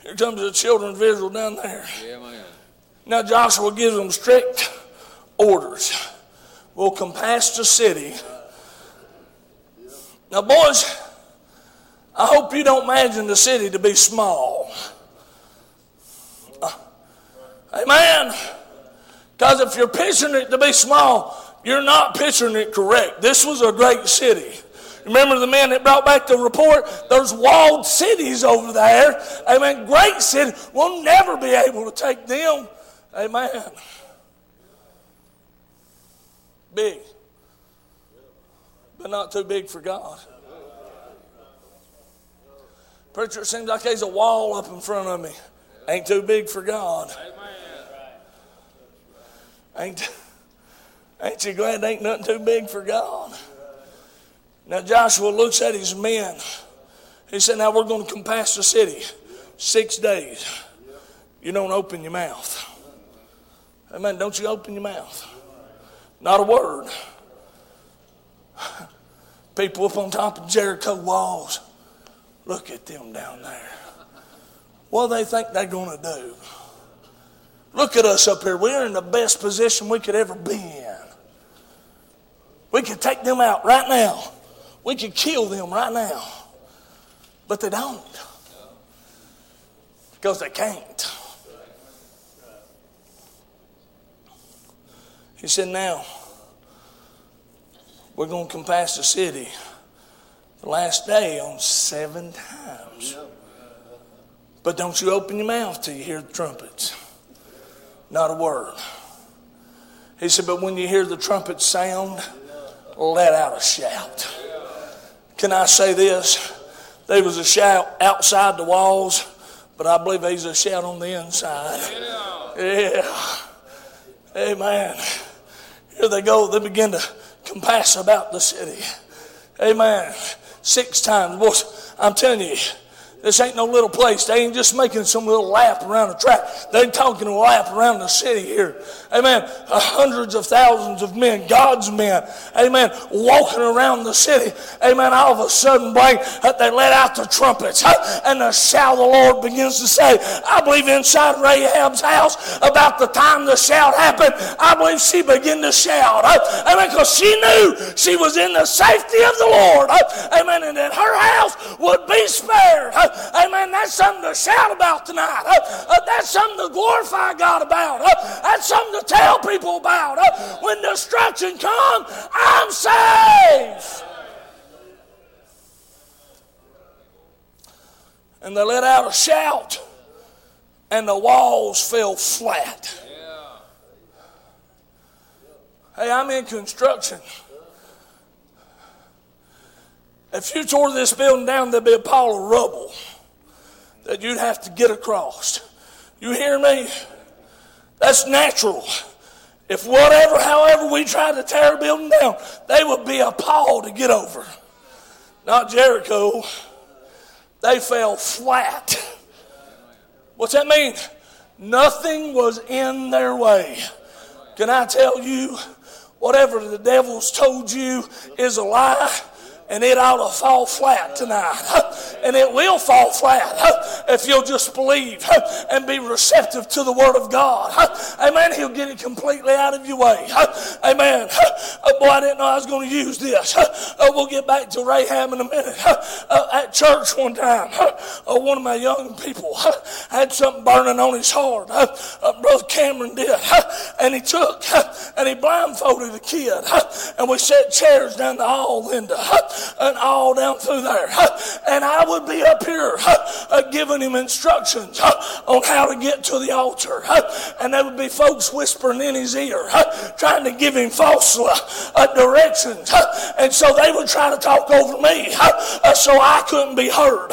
Here comes the children of Israel down there. Yeah. Now Joshua gives them strict orders. We'll compass the city. Now, boys, I hope you don't imagine the city to be small. Uh, amen. Because if you're picturing it to be small, you're not picturing it correct. This was a great city. Remember the man that brought back the report? There's walled cities over there. Amen. Great city. We'll never be able to take them. Amen. Big. But not too big for God. Preacher, it seems like there's a wall up in front of me. Ain't too big for God. Ain't, ain't you glad ain't nothing too big for God? Now Joshua looks at his men. He said, Now we're going to compass the city. Six days. You don't open your mouth. Amen. Don't you open your mouth. Not a word. People up on top of Jericho walls. Look at them down there. What do they think they're going to do? Look at us up here. We're in the best position we could ever be in. We could take them out right now. We could kill them right now. But they don't. Because they can't. He said, Now, we're going to compass the city the last day on seven times. But don't you open your mouth till you hear the trumpets. Not a word. He said, But when you hear the trumpet sound, let out a shout. Can I say this? There was a shout outside the walls, but I believe there's a shout on the inside. Yeah. Amen. Here they go. They begin to compass about the city. Amen. Six times. Boys, I'm telling you, this ain't no little place. They ain't just making some little lap around the track. They're talking a lap around the city here. Amen. Uh, hundreds of thousands of men, God's men. Amen. Walking around the city. Amen. All of a sudden, blank, uh, they let out the trumpets. And the shout of the Lord begins to say, I believe inside Rahab's house, about the time the shout happened, I believe she began to shout. Amen. Because she knew she was in the safety of the Lord. Amen. And that her house would be spared. Amen. That's something to shout about tonight. Uh, that's something to glorify God about. That's something to tell people about. When destruction comes, I'm safe. and they let out a shout, and the walls fell flat. Hey, I'm in construction. If you tore this building down, there'd be a pile of rubble that you'd have to get across. You hear me? That's natural. If whatever, however, we tried to tear a building down, they would be a pile to get over. Not Jericho. They fell flat. What's that mean? Nothing was in their way. Can I tell you, whatever the devil's told you is a lie? And it ought to fall flat tonight. And it will fall flat if you'll just believe and be receptive to the Word of God. Amen. He'll get it completely out of your way. Amen. Oh, boy, I didn't know I was going to use this. Oh, we'll get back to Rahab in a minute. Uh, at church one time, uh, one of my young people had something burning on his heart. Uh, Brother Cameron did. And he took and he blindfolded the kid. And we set chairs down the hall, Linda and all down through there. And I would be up here uh, giving him instructions on how to get to the altar. And there would be folks whispering in his ear, trying to give him false uh, directions. And so they would try to talk over me uh, so I couldn't be heard.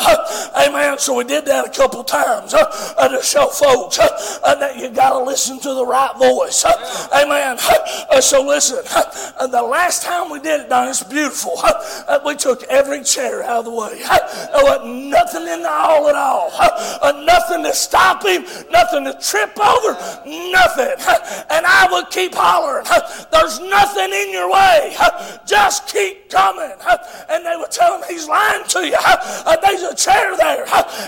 Amen. So we did that a couple times to show folks that you got to listen to the right voice. Amen. So listen, the last time we did it, Don, it's beautiful Uh, we took every chair out of the way. Uh, there wasn't nothing in the hall at all. Uh, nothing to stop him, nothing to trip over, nothing. And I would keep hollering, There's nothing in your way. Just keep coming. And they would tell him, He's lying to you. There's a chair there.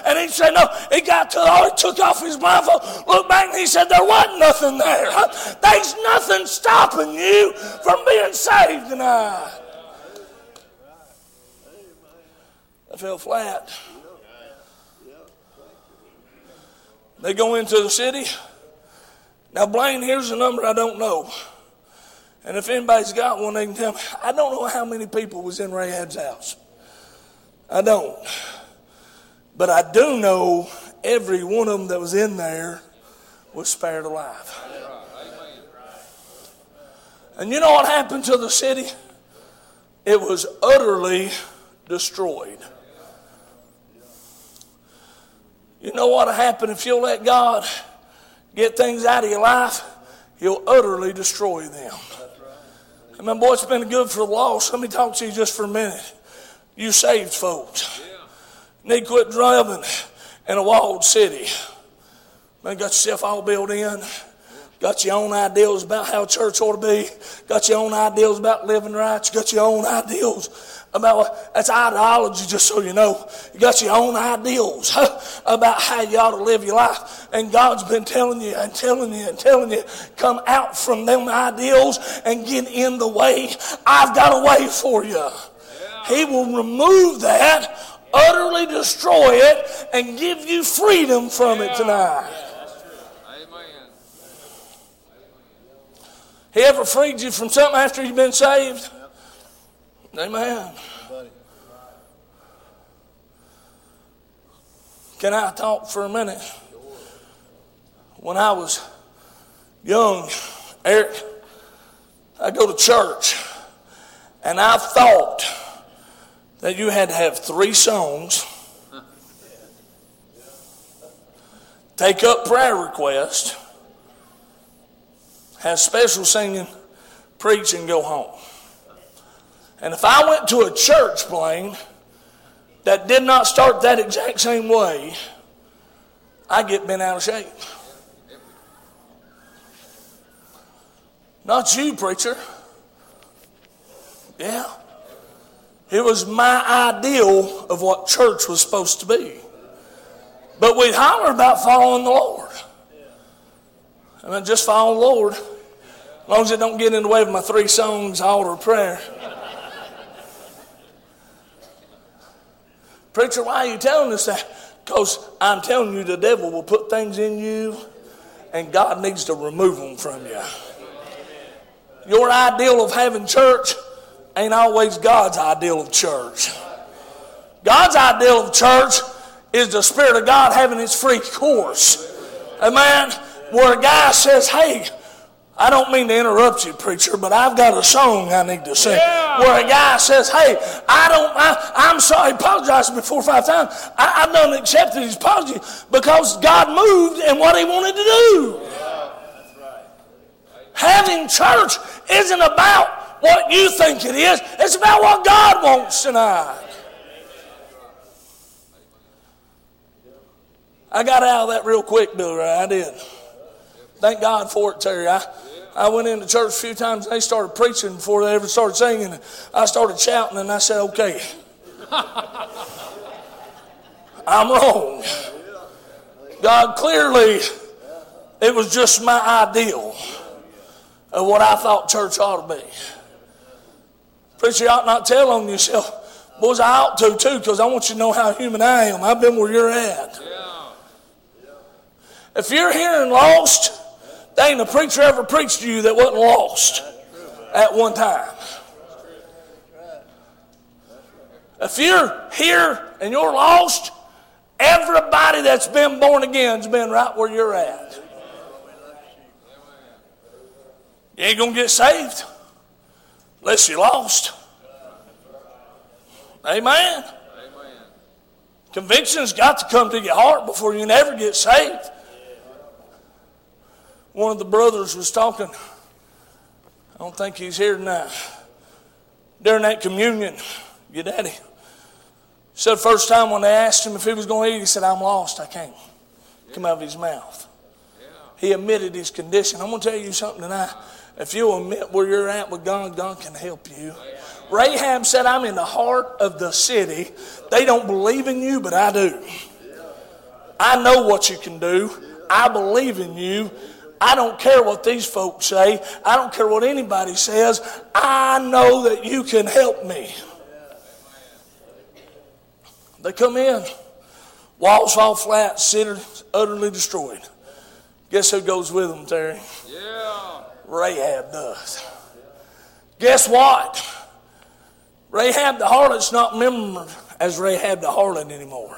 And he said, No. He got to the hall, he took off his blindfold, looked back, and he said, There wasn't nothing there. There's nothing stopping you from being saved tonight. I fell flat. They go into the city. Now, Blaine, here's a number I don't know. And if anybody's got one, they can tell me. I don't know how many people was in Rahab's house. I don't. But I do know every one of them that was in there was spared alive. And you know what happened to the city? It was utterly destroyed. You know what'll happen if you'll let God get things out of your life? He'll utterly destroy them. I mean, boy, it's been good for the lost. Let me talk to you just for a minute. You saved folks. Need to quit driving in a walled city. Man, got yourself all built in. Got your own ideals about how church ought to be. Got your own ideals about living right. You got your own ideals about that's ideology, just so you know. You got your own ideals huh, about how you ought to live your life. And God's been telling you and telling you and telling you, come out from them ideals and get in the way. I've got a way for you. Yeah. He will remove that, utterly destroy it, and give you freedom from yeah. it tonight. He ever freed you from something after you've been saved? Amen. Can I talk for a minute? When I was young, Eric, I go to church, and I thought that you had to have three songs, take up prayer requests, have special singing, preach, and go home. And if I went to a church plane that did not start that exact same way, I get bent out of shape. Not you, preacher. Yeah. It was my ideal of what church was supposed to be. But we'd holler about following the Lord. And I just follow the Lord. As long as it don't get in the way of my three songs, altar prayer. Preacher, why are you telling us that? Because I'm telling you, the devil will put things in you, and God needs to remove them from you. Your ideal of having church ain't always God's ideal of church. God's ideal of church is the Spirit of God having its free course. Amen. Where a guy says, hey, I don't mean to interrupt you, preacher, but I've got a song I need to sing. Where a guy says, "Hey, I don't, I, I'm sorry." He apologized to me four or five times. I, I've done accepted his apology because God moved and what He wanted to do. Having church isn't about what you think it is. It's about what God wants tonight. I got out of that real quick, Bill. Right? I did. Thank God for it, Terry. I, I went into church a few times and they started preaching before they ever started singing. I started shouting and I said, okay. I'm wrong. God, clearly, it was just my ideal of what I thought church ought to be. Preacher, you ought not tell on yourself. Boys, I ought to too, because I want you to know how human I am. I've been where you're at. If you're here and lost, there ain't a preacher ever preached to you that wasn't lost at one time. If you're here and you're lost, everybody that's been born again has been right where you're at. You ain't going to get saved unless you're lost. Amen. Conviction's got to come to your heart before you can ever get saved. One of the brothers was talking. I don't think he's here tonight. During that communion, your daddy said first time when they asked him if he was going to eat, he said, I'm lost. I can't. Come out of his mouth. He admitted his condition. I'm going to tell you something tonight. If you admit where you're at with God, God can help you. Rahab said, I'm in the heart of the city. They don't believe in you, but I do. I know what you can do. I believe in you. I don't care what these folks say. I don't care what anybody says. I know that you can help me. They come in, walls fall flat, city utterly destroyed. Guess who goes with them, Terry? Yeah. Rahab does. Guess what? Rahab the harlot's not remembered as Rahab the harlot anymore.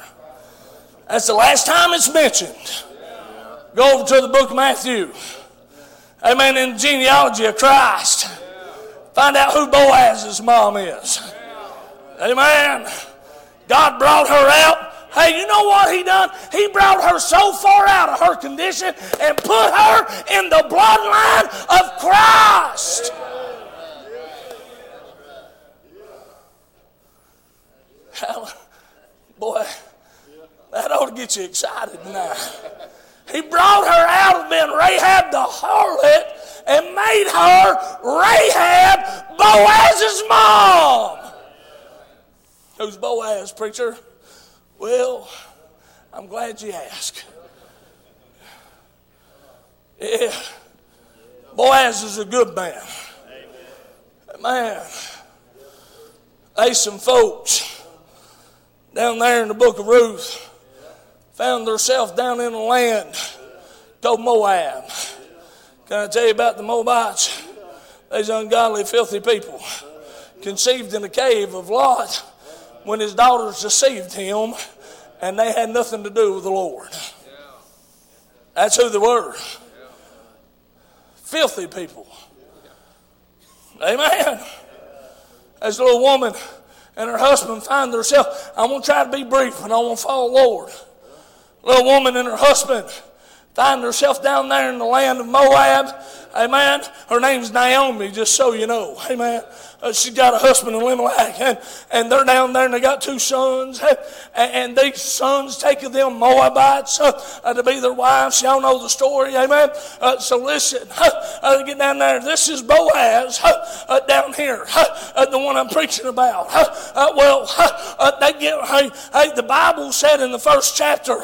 That's the last time it's mentioned. Go over to the book of Matthew. Amen. In the genealogy of Christ. Find out who Boaz's mom is. Amen. God brought her out. Hey, you know what he done? He brought her so far out of her condition and put her in the bloodline of Christ. Boy, that ought to get you excited tonight. He brought her out of being Rahab the harlot and made her Rahab, Boaz's mom. Who's Boaz, preacher? Well, I'm glad you asked. Yeah. Boaz is a good man. Man, there's some folks down there in the book of Ruth found themselves down in a land called Moab. Can I tell you about the Moabites? These ungodly, filthy people conceived in the cave of Lot when his daughters deceived him and they had nothing to do with the Lord. That's who they were. Filthy people. Amen. As a little woman and her husband find themselves, I'm going to try to be brief and I want to follow Lord. Little woman and her husband find herself down there in the land of Moab. Amen. Her name's Naomi, just so you know. Amen. Uh, she's got a husband in Elimelech, and, and they're down there, and they got two sons, and, and these sons take them Moabites uh, uh, to be their wives. Y'all know the story, amen. Uh, so listen, uh, get down there. This is Boaz uh, down here, the one I'm preaching about. well, they get. Hey, hey, the Bible said in the first chapter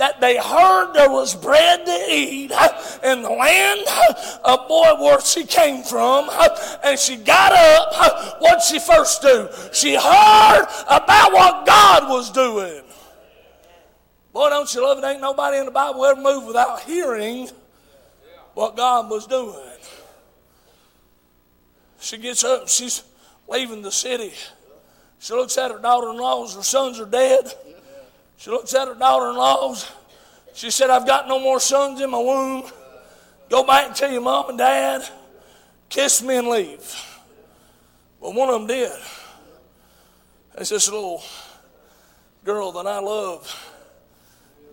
that they heard there was bread to eat in the land of boy where she came from, and she got up what'd she first do? She heard about what God was doing. Boy, don't you love it? Ain't nobody in the Bible ever moved without hearing what God was doing. She gets up, she's leaving the city. She looks at her daughter in laws, her sons are dead. She looks at her daughter in laws. She said, I've got no more sons in my womb. Go back and tell your mom and dad, kiss me and leave. Well, one of them did. It's this little girl that I love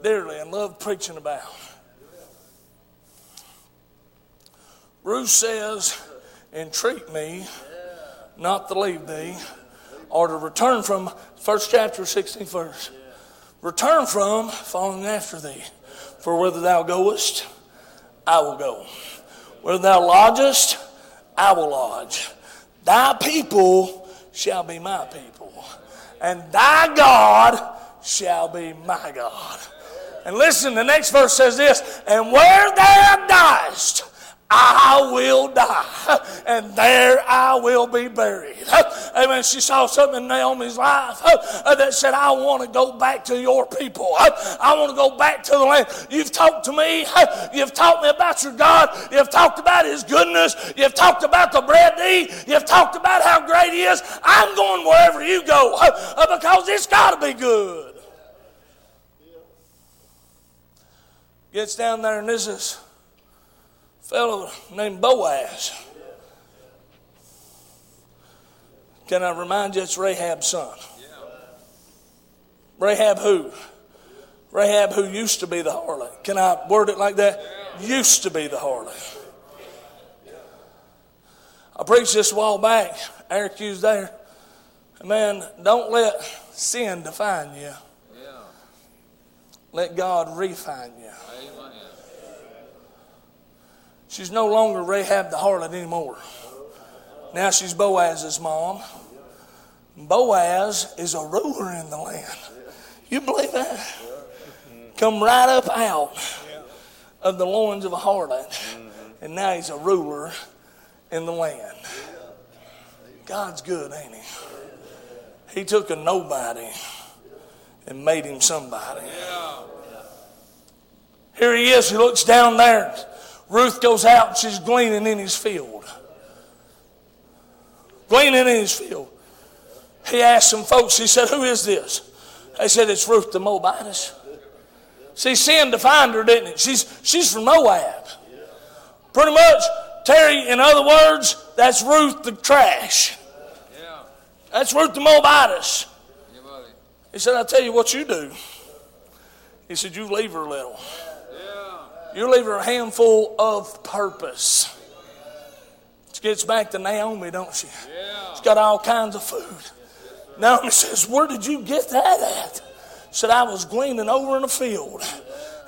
dearly and love preaching about. Ruth says, entreat me not to leave thee, or to return from, first chapter, 16th verse. Return from following after thee. For whither thou goest, I will go. Where thou lodgest, I will lodge. Thy people shall be my people, and thy God shall be my God. And listen, the next verse says this, and where thou diest, I will die, and there I will be buried. Amen. She saw something in Naomi's life uh, that said, I want to go back to your people. I want to go back to the land. You've talked to me. You've taught me about your God. You've talked about his goodness. You've talked about the bread to eat. You've talked about how great he is. I'm going wherever you go uh, because it's got to be good. Gets down there, and this is fellow named Boaz. Can I remind you it's Rahab's son? Rahab who? Rahab who used to be the harlot. Can I word it like that? Used to be the harlot. I preached this a while back. Eric used there. Man, don't let sin define you. Let God refine you. She's no longer Rahab the harlot anymore. Now she's Boaz's mom. Boaz is a ruler in the land. You believe that? Come right up out of the loins of a harlot, and now he's a ruler in the land. God's good, ain't he? He took a nobody and made him somebody. Here he is. He looks down there. Ruth goes out and she's gleaning in his field. Gleaning in his field. He asked some folks, he said, Who is this? They said, It's Ruth the Moabitess. See, sin defined her, didn't it? She's, she's from Moab. Pretty much, Terry, in other words, that's Ruth the trash. That's Ruth the Moabitess. He said, I'll tell you what you do. He said, You leave her a little. You leave her a handful of purpose. She gets back to Naomi, don't she? She's got all kinds of food. Naomi says, Where did you get that at? Said, I was gleaning over in the field.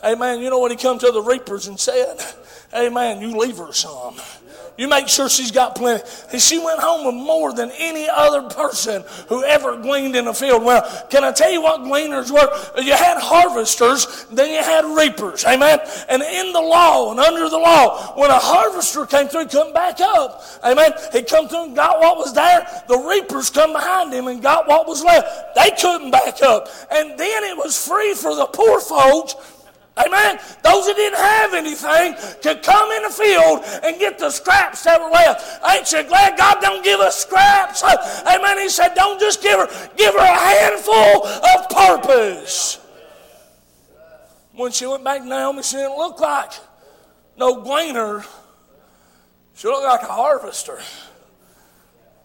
Amen. You know what he come to the reapers and said? Amen. You leave her some. You make sure she's got plenty. And she went home with more than any other person who ever gleaned in the field. Well, can I tell you what gleaners were? You had harvesters, then you had reapers. Amen. And in the law and under the law, when a harvester came through, come back up. Amen. He come through and got what was there. The reapers come behind him and got what was left. They couldn't back up. And then it was free for the poor folks Amen. Those that didn't have anything could come in the field and get the scraps that were left. Ain't you glad God don't give us scraps? Amen. He said, don't just give her, give her a handful of purpose. When she went back to Naomi, she didn't look like no gleaner. She looked like a harvester.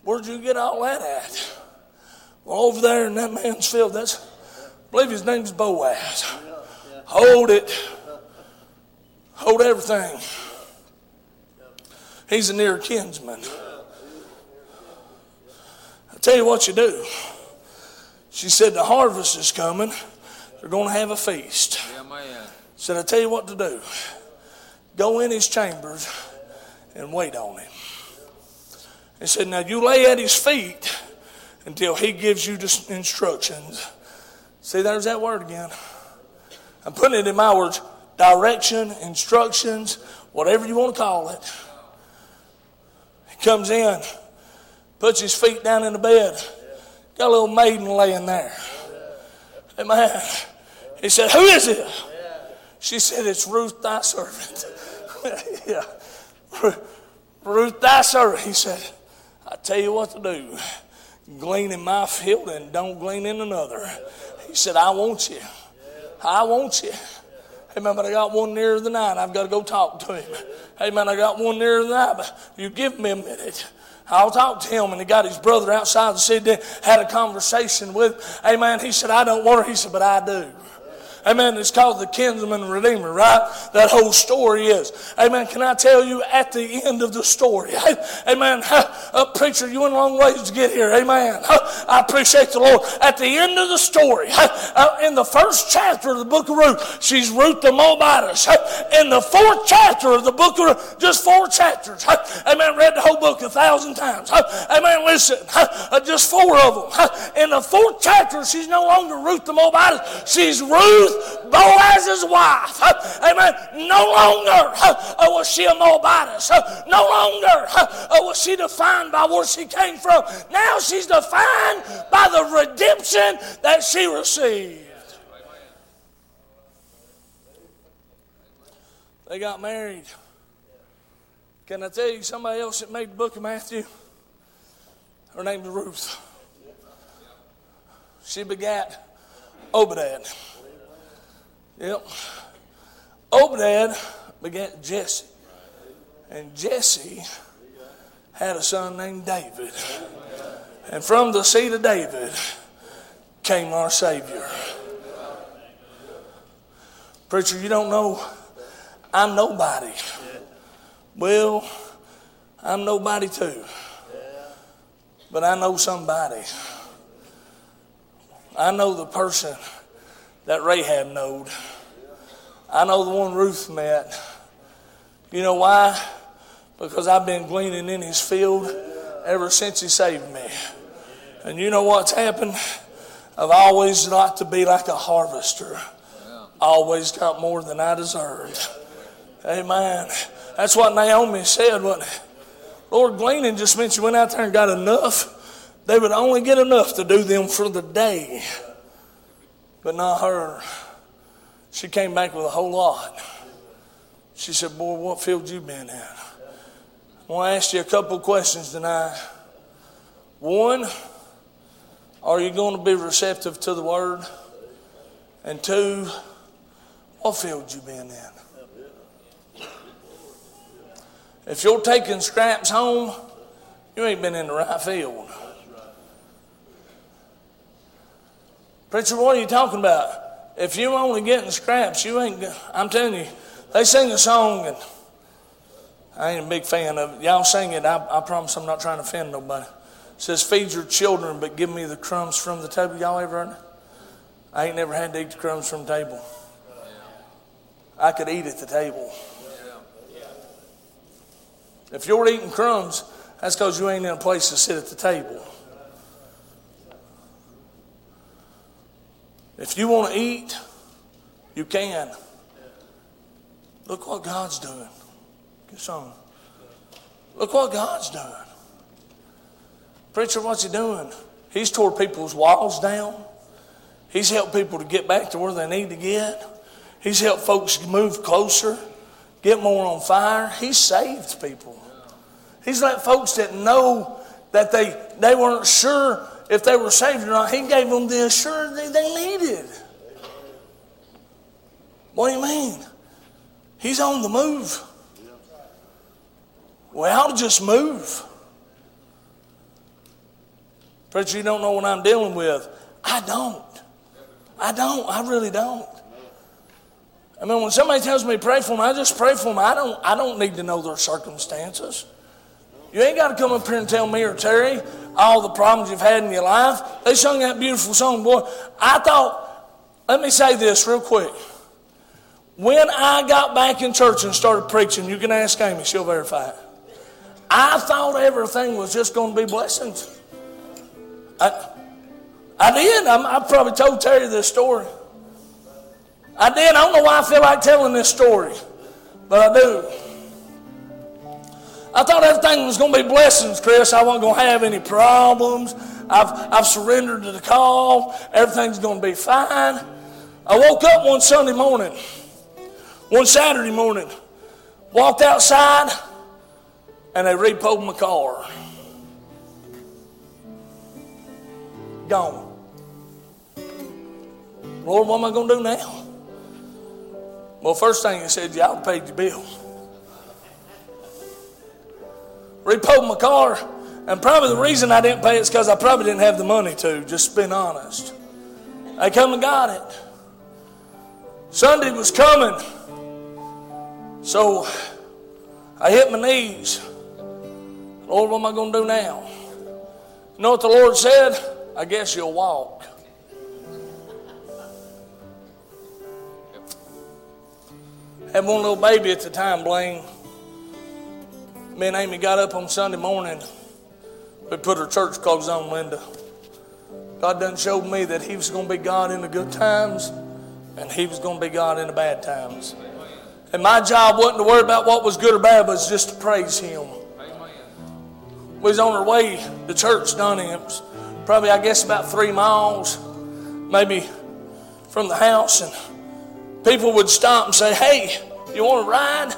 Where'd you get all that at? Well, over there in that man's field, that's, I believe his name's Boaz. Hold it. Hold everything. He's a near kinsman. I tell you what you do. She said, The harvest is coming. They're going to have a feast. Said, I tell you what to do. Go in his chambers and wait on him. He said, Now you lay at his feet until he gives you the instructions. See, there's that word again. I'm putting it in my words direction, instructions, whatever you want to call it. He comes in, puts his feet down in the bed, got a little maiden laying there. Amen. He said, Who is it? She said, It's Ruth, thy servant. yeah. Ruth, thy servant. He said, I tell you what to do. Glean in my field and don't glean in another He said, I want you. I want you. Man, but I got one nearer than nine. I've got to go talk to him. Man, I got one nearer than nine. But you give me a minute. I'll talk to him. And he got his brother outside and said, had a conversation with him. Man, he said, I don't want her. He said, but I do. Amen. It's called the kinsman redeemer, right? That whole story is. Amen. Can I tell you at the end of the story? Amen. Uh, preacher, you went a long ways to get here. Amen. I appreciate the Lord. At the end of the story, uh, in the first chapter of the book of Ruth, she's Ruth the Moabitess. In the fourth chapter of the book of Ruth, just four chapters. Amen. Read the whole book a thousand times. Amen. Listen, uh, just four of them. In the fourth chapter, she's no longer Ruth the Moabitess. She's Ruth Boaz's wife. Amen. No longer uh, was she a Moabitess. No longer uh, was she defined by where she came from. Now she's defined by the redemption that she received. They got married. Can I tell you somebody else that made the book of Matthew? Her name is Ruth. She begat Obed. Yep. Obed begat Jesse. And Jesse had a son named David. And from the seed of David came our Savior. Preacher, you don't know I'm nobody. Well, I'm nobody too. But I know somebody. I know the person that Rahab knowed. I know the one Ruth met. You know why? Because I've been gleaning in his field ever since he saved me. And you know what's happened? I've always liked to be like a harvester. Always got more than I deserved. Amen. That's what Naomi said, wasn't it? Lord, gleaning just meant you went out there and got enough. They would only get enough to do them for the day but not her. She came back with a whole lot. She said, Boy, what field you been in? I want to ask you a couple questions tonight. One, are you going to be receptive to the word? And two, what field you been in? If you're taking scraps home, you ain't been in the right field. Preacher, what are you talking about? If you only getting scraps, you ain't. I'm telling you, they sing a song, and I ain't a big fan of it. Y'all sing it. I, I promise I'm not trying to offend nobody. It says, "Feed your children, but give me the crumbs from the table." Y'all ever heard? I ain't never had to eat the crumbs from the table. I could eat at the table. If you're eating crumbs, that's because you ain't in a place to sit at the table. If you want to eat, you can. Look what God's doing. Get some. Look what God's doing. Preacher, what's he doing? He's tore people's walls down. He's helped people to get back to where they need to get. He's helped folks move closer, get more on fire. He's saved people. He's let folks that know that they, they weren't sure if they were saved or not, He gave them the assurance they needed. What do you mean? He's on the move. Well, to just move. Preacher, you don't know what I'm dealing with. I don't. I don't. I really don't. I mean, when somebody tells me pray for them, I just pray for them. I don't, I don't need to know their circumstances. You ain't got to come up here and tell me or Terry all the problems you've had in your life. They sung that beautiful song, boy. I thought, let me say this real quick. When I got back in church and started preaching, you can ask Amy, she'll verify it. I thought everything was just going to be blessings. I, I did. i I probably told Terry this story. I did. I don't know why I feel like telling this story, but I do. I thought everything was going to be blessings, Chris. I wasn't going to have any problems. I've, I've surrendered to the call. Everything's going to be fine. I woke up one Sunday morning, one Saturday morning, walked outside, and they repoed my car. Gone. Lord, what am I going to do now? Well, first thing he said, y'all paid your bill. Repoed my car, and probably the reason I didn't pay it is because I probably didn't have the money to, just being honest. I come and got it. Sunday was coming. So I hit my knees. Lord, what am I going to do now? You know what the Lord said? I guess you'll walk. Had one little baby at the time, Blaine. Me and Amy got up on Sunday morning. We put her church clothes on Linda. God done showed me that He was going to be God in the good times and He was going to be God in the bad times. And my job wasn't to worry about what was good or bad, but was just to praise Him. We was on our way to church, was probably, I guess, about three miles, maybe from the house. And people would stop and say, Hey, you want to ride?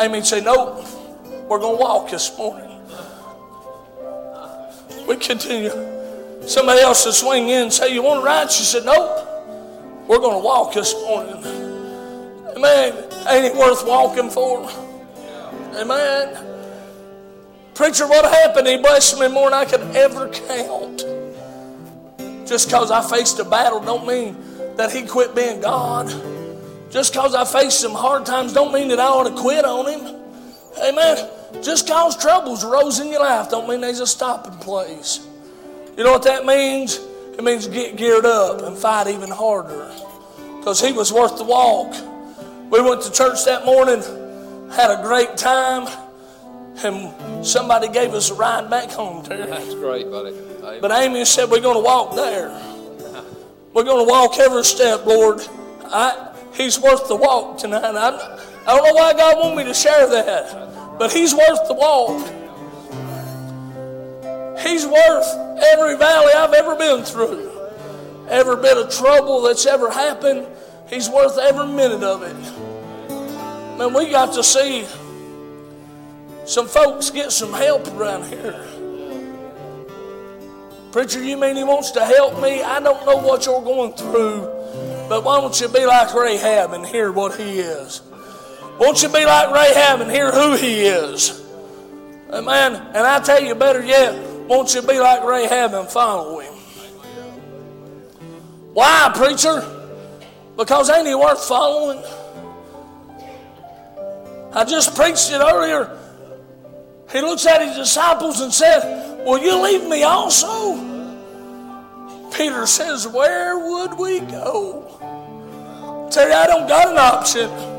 Amy would say, Nope, we're going to walk this morning. We continue. Somebody else would swing in and say, You want to ride? She said, Nope, we're going to walk this morning. Amen. Ain't it worth walking for? Amen. Preacher, what happened? He blessed me more than I could ever count. Just because I faced a battle don't mean that he quit being God. Just because I faced some hard times don't mean that I ought to quit on him. Amen. Just because troubles arose in your life don't mean there's a stopping place. You know what that means? It means get geared up and fight even harder. Because he was worth the walk. We went to church that morning, had a great time, and somebody gave us a ride back home, Terry. That's great, buddy. Amen. But Amy said, We're going to walk there. We're going to walk every step, Lord. I, he's worth the walk tonight. I, I don't know why God wanted me to share that, but He's worth the walk. He's worth every valley I've ever been through, every bit of trouble that's ever happened. He's worth every minute of it. Man, we got to see some folks get some help around here. Preacher, you mean he wants to help me? I don't know what you're going through, but why don't you be like Rahab and hear what he is? Won't you be like Rahab and hear who he is? Amen. And I tell you better yet, won't you be like Rahab and follow him? Why, preacher? Because ain't he worth following? I just preached it earlier. He looks at his disciples and said, Will you leave me also? Peter says, Where would we go? Terry, I don't got an option.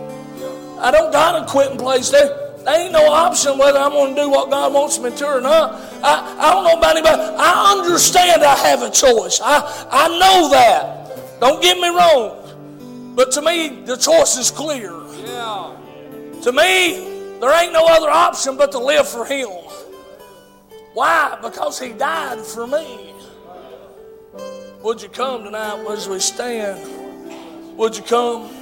I don't got a quitting place. There, there ain't no option whether I'm going to do what God wants me to or not. I, I don't know about anybody. I understand I have a choice. I, I know that. Don't get me wrong. But to me, the choice is clear. Yeah. To me, there ain't no other option but to live for Him. Why? Because He died for me. Would you come tonight as we stand? Would you come?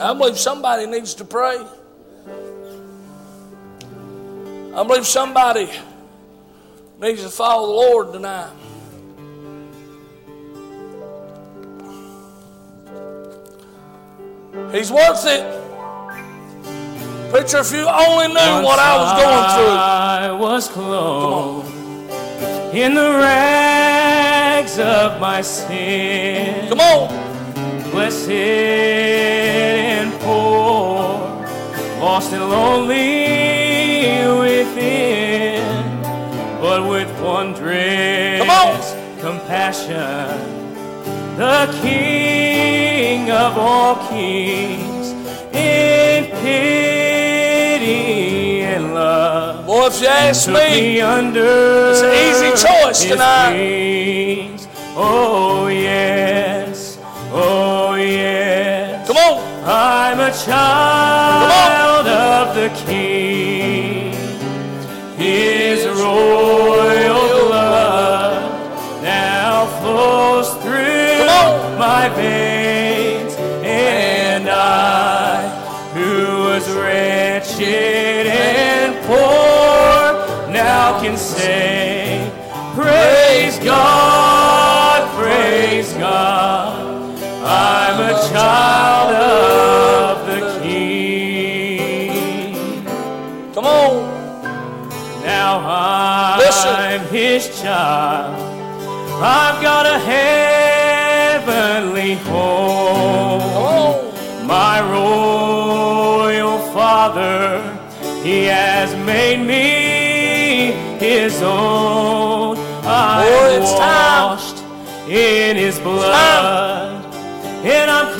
I believe somebody needs to pray. I believe somebody needs to follow the Lord tonight. He's worth it. Preacher, if you only knew what I was going through. I was clothed in the rags of my sin. Come on. Blessed and poor, lost and lonely within, but with wondrous compassion, the King of all kings, in pity and love. Boy, if you ask me, me under It's an easy choice tonight. wings. Oh yes, I'm a child of the King. His royal blood now flows through my veins, and I, who was wretched and poor, now can say, Praise God, praise God. I'm a child of his child. I've got a heavenly home. My royal father, he has made me his own. I'm Boy, it's time. washed in his blood, and I'm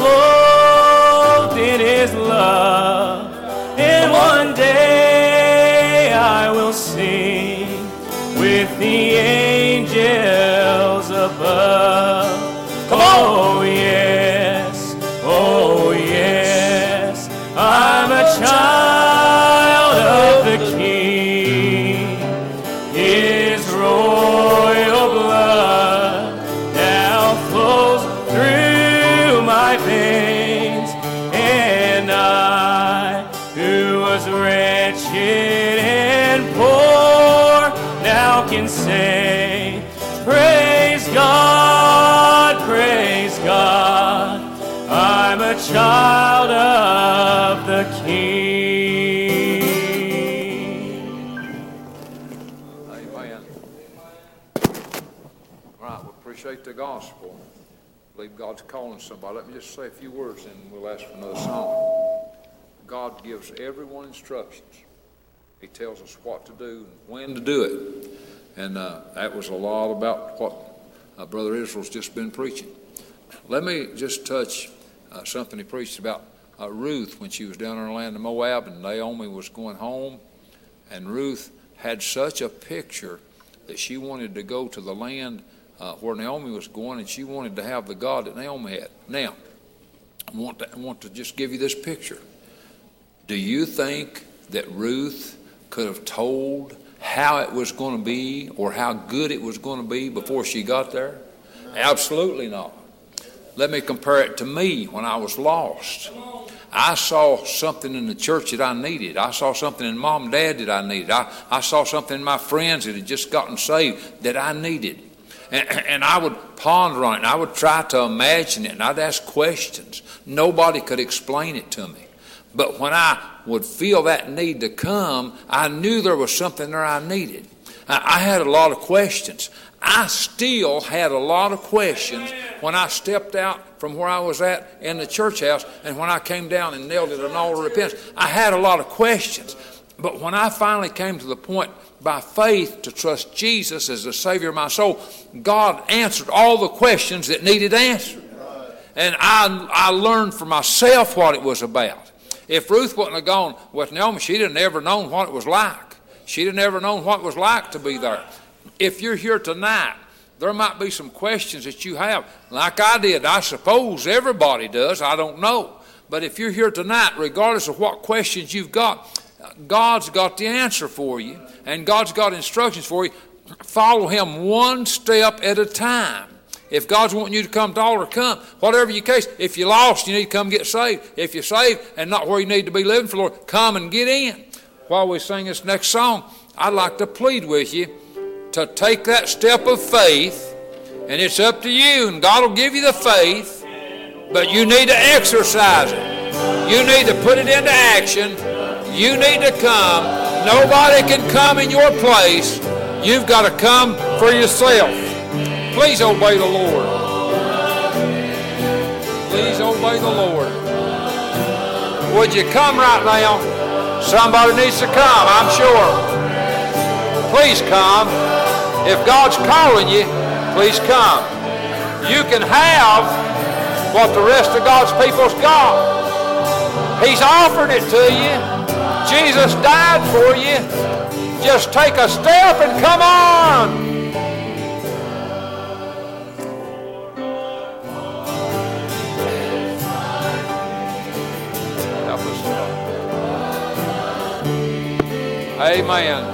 child of the King. Amen. All right, we appreciate the gospel. I Believe God's calling somebody. Let me just say a few words and we'll ask for another song. God gives everyone instructions. He tells us what to do and when to do it. And uh, that was a lot about what uh, Brother Israel's just been preaching. Let me just touch uh, something he preached about uh, Ruth when she was down in the land of Moab and Naomi was going home. And Ruth had such a picture that she wanted to go to the land uh, where Naomi was going, and she wanted to have the God that Naomi had. Now, I want to, I want to just give you this picture. Do you think that Ruth could have told how it was going to be or how good it was going to be before she got there? Absolutely not. Let me compare it to me when I was lost. I saw something in the church that I needed. I saw something in mom and dad that I needed. I, I saw something in my friends that had just gotten saved that I needed. And, and I would ponder on it and I would try to imagine it and I'd ask questions. Nobody could explain it to me. But when I would feel that need to come, I knew there was something there I needed. I, I had a lot of questions. I still had a lot of questions when I stepped out from where I was at in the church house and when I came down and knelt at an altar of repentance. I had a lot of questions. But when I finally came to the point by faith to trust Jesus as the Savior of my soul, God answered all the questions that needed answered. And I, I learned for myself what it was about. If Ruth wouldn't have gone with Naomi, she'd have never known what it was like. She'd have never known what it was like to be there. If you're here tonight, there might be some questions that you have, like I did. I suppose everybody does. I don't know. But if you're here tonight, regardless of what questions you've got, God's got the answer for you, and God's got instructions for you. Follow Him one step at a time. If God's wanting you to come to altar, come. Whatever your case, if you're lost, you need to come get saved. If you're saved and not where you need to be living for Lord, come and get in. While we sing this next song, I'd like to plead with you to take that step of faith, and it's up to you, and God will give you the faith, but you need to exercise it. You need to put it into action. You need to come. Nobody can come in your place. You've got to come for yourself. Please obey the Lord. Please obey the Lord. Would you come right now? Somebody needs to come, I'm sure. Please come. If God's calling you, please come. You can have what the rest of God's people's got. He's offered it to you. Jesus died for you. Just take a step and come on. Amen.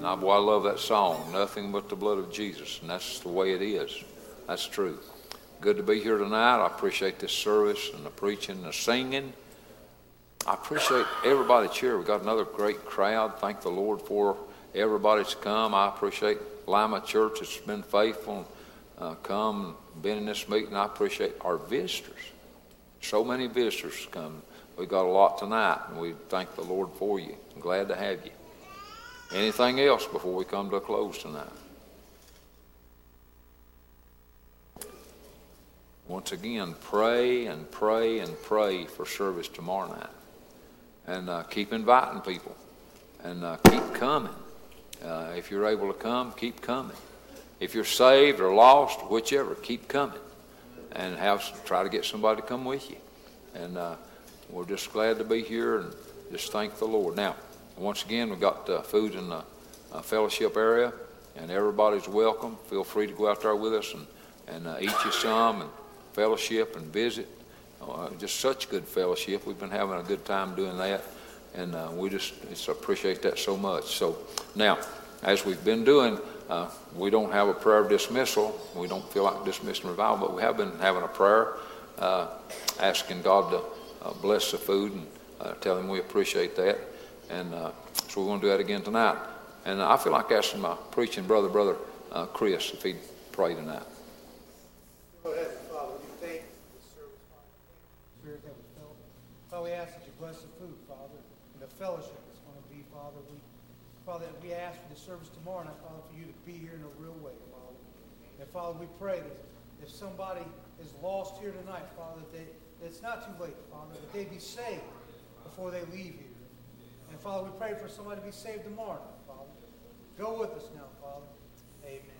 Amen. I, boy, I love that song, Nothing But the Blood of Jesus, and that's the way it is. That's true. Good to be here tonight. I appreciate this service and the preaching and the singing. I appreciate everybody's here. We've got another great crowd. Thank the Lord for everybody that's come. I appreciate Lima Church that's been faithful and uh, come and been in this meeting. I appreciate our visitors. So many visitors come. We've got a lot tonight, and we thank the Lord for you. I'm glad to have you. Anything else before we come to a close tonight? Once again, pray and pray and pray for service tomorrow night. And uh, keep inviting people. And uh, keep coming. Uh, if you're able to come, keep coming. If you're saved or lost, whichever, keep coming. And have try to get somebody to come with you. And uh, we're just glad to be here and just thank the Lord. Now, once again, we've got uh, food in the uh, fellowship area, and everybody's welcome. Feel free to go out there with us and, and uh, eat you some and fellowship and visit. Uh, just such good fellowship. We've been having a good time doing that, and uh, we just, just appreciate that so much. So now, as we've been doing, uh, we don't have a prayer of dismissal. We don't feel like dismissing revival, but we have been having a prayer, asking God to bless the food and tell Him we appreciate that. And uh, so we're going to do that again tonight. And I feel like asking my preaching brother, brother uh, Chris, if he'd pray tonight. Lord Heavenly Father, we thank for that. Father, we ask that you bless the food, Father, and the fellowship that's going to be, Father. We, Father, we ask for the service tomorrow night, Father, for you to be here in a real way, Father. And Father, we pray that if somebody is lost here tonight, Father, that, that it's not too late, Father, that they be saved before they leave here. And Father, we pray for somebody to be saved tomorrow, Father. Go with us now, Father. Amen.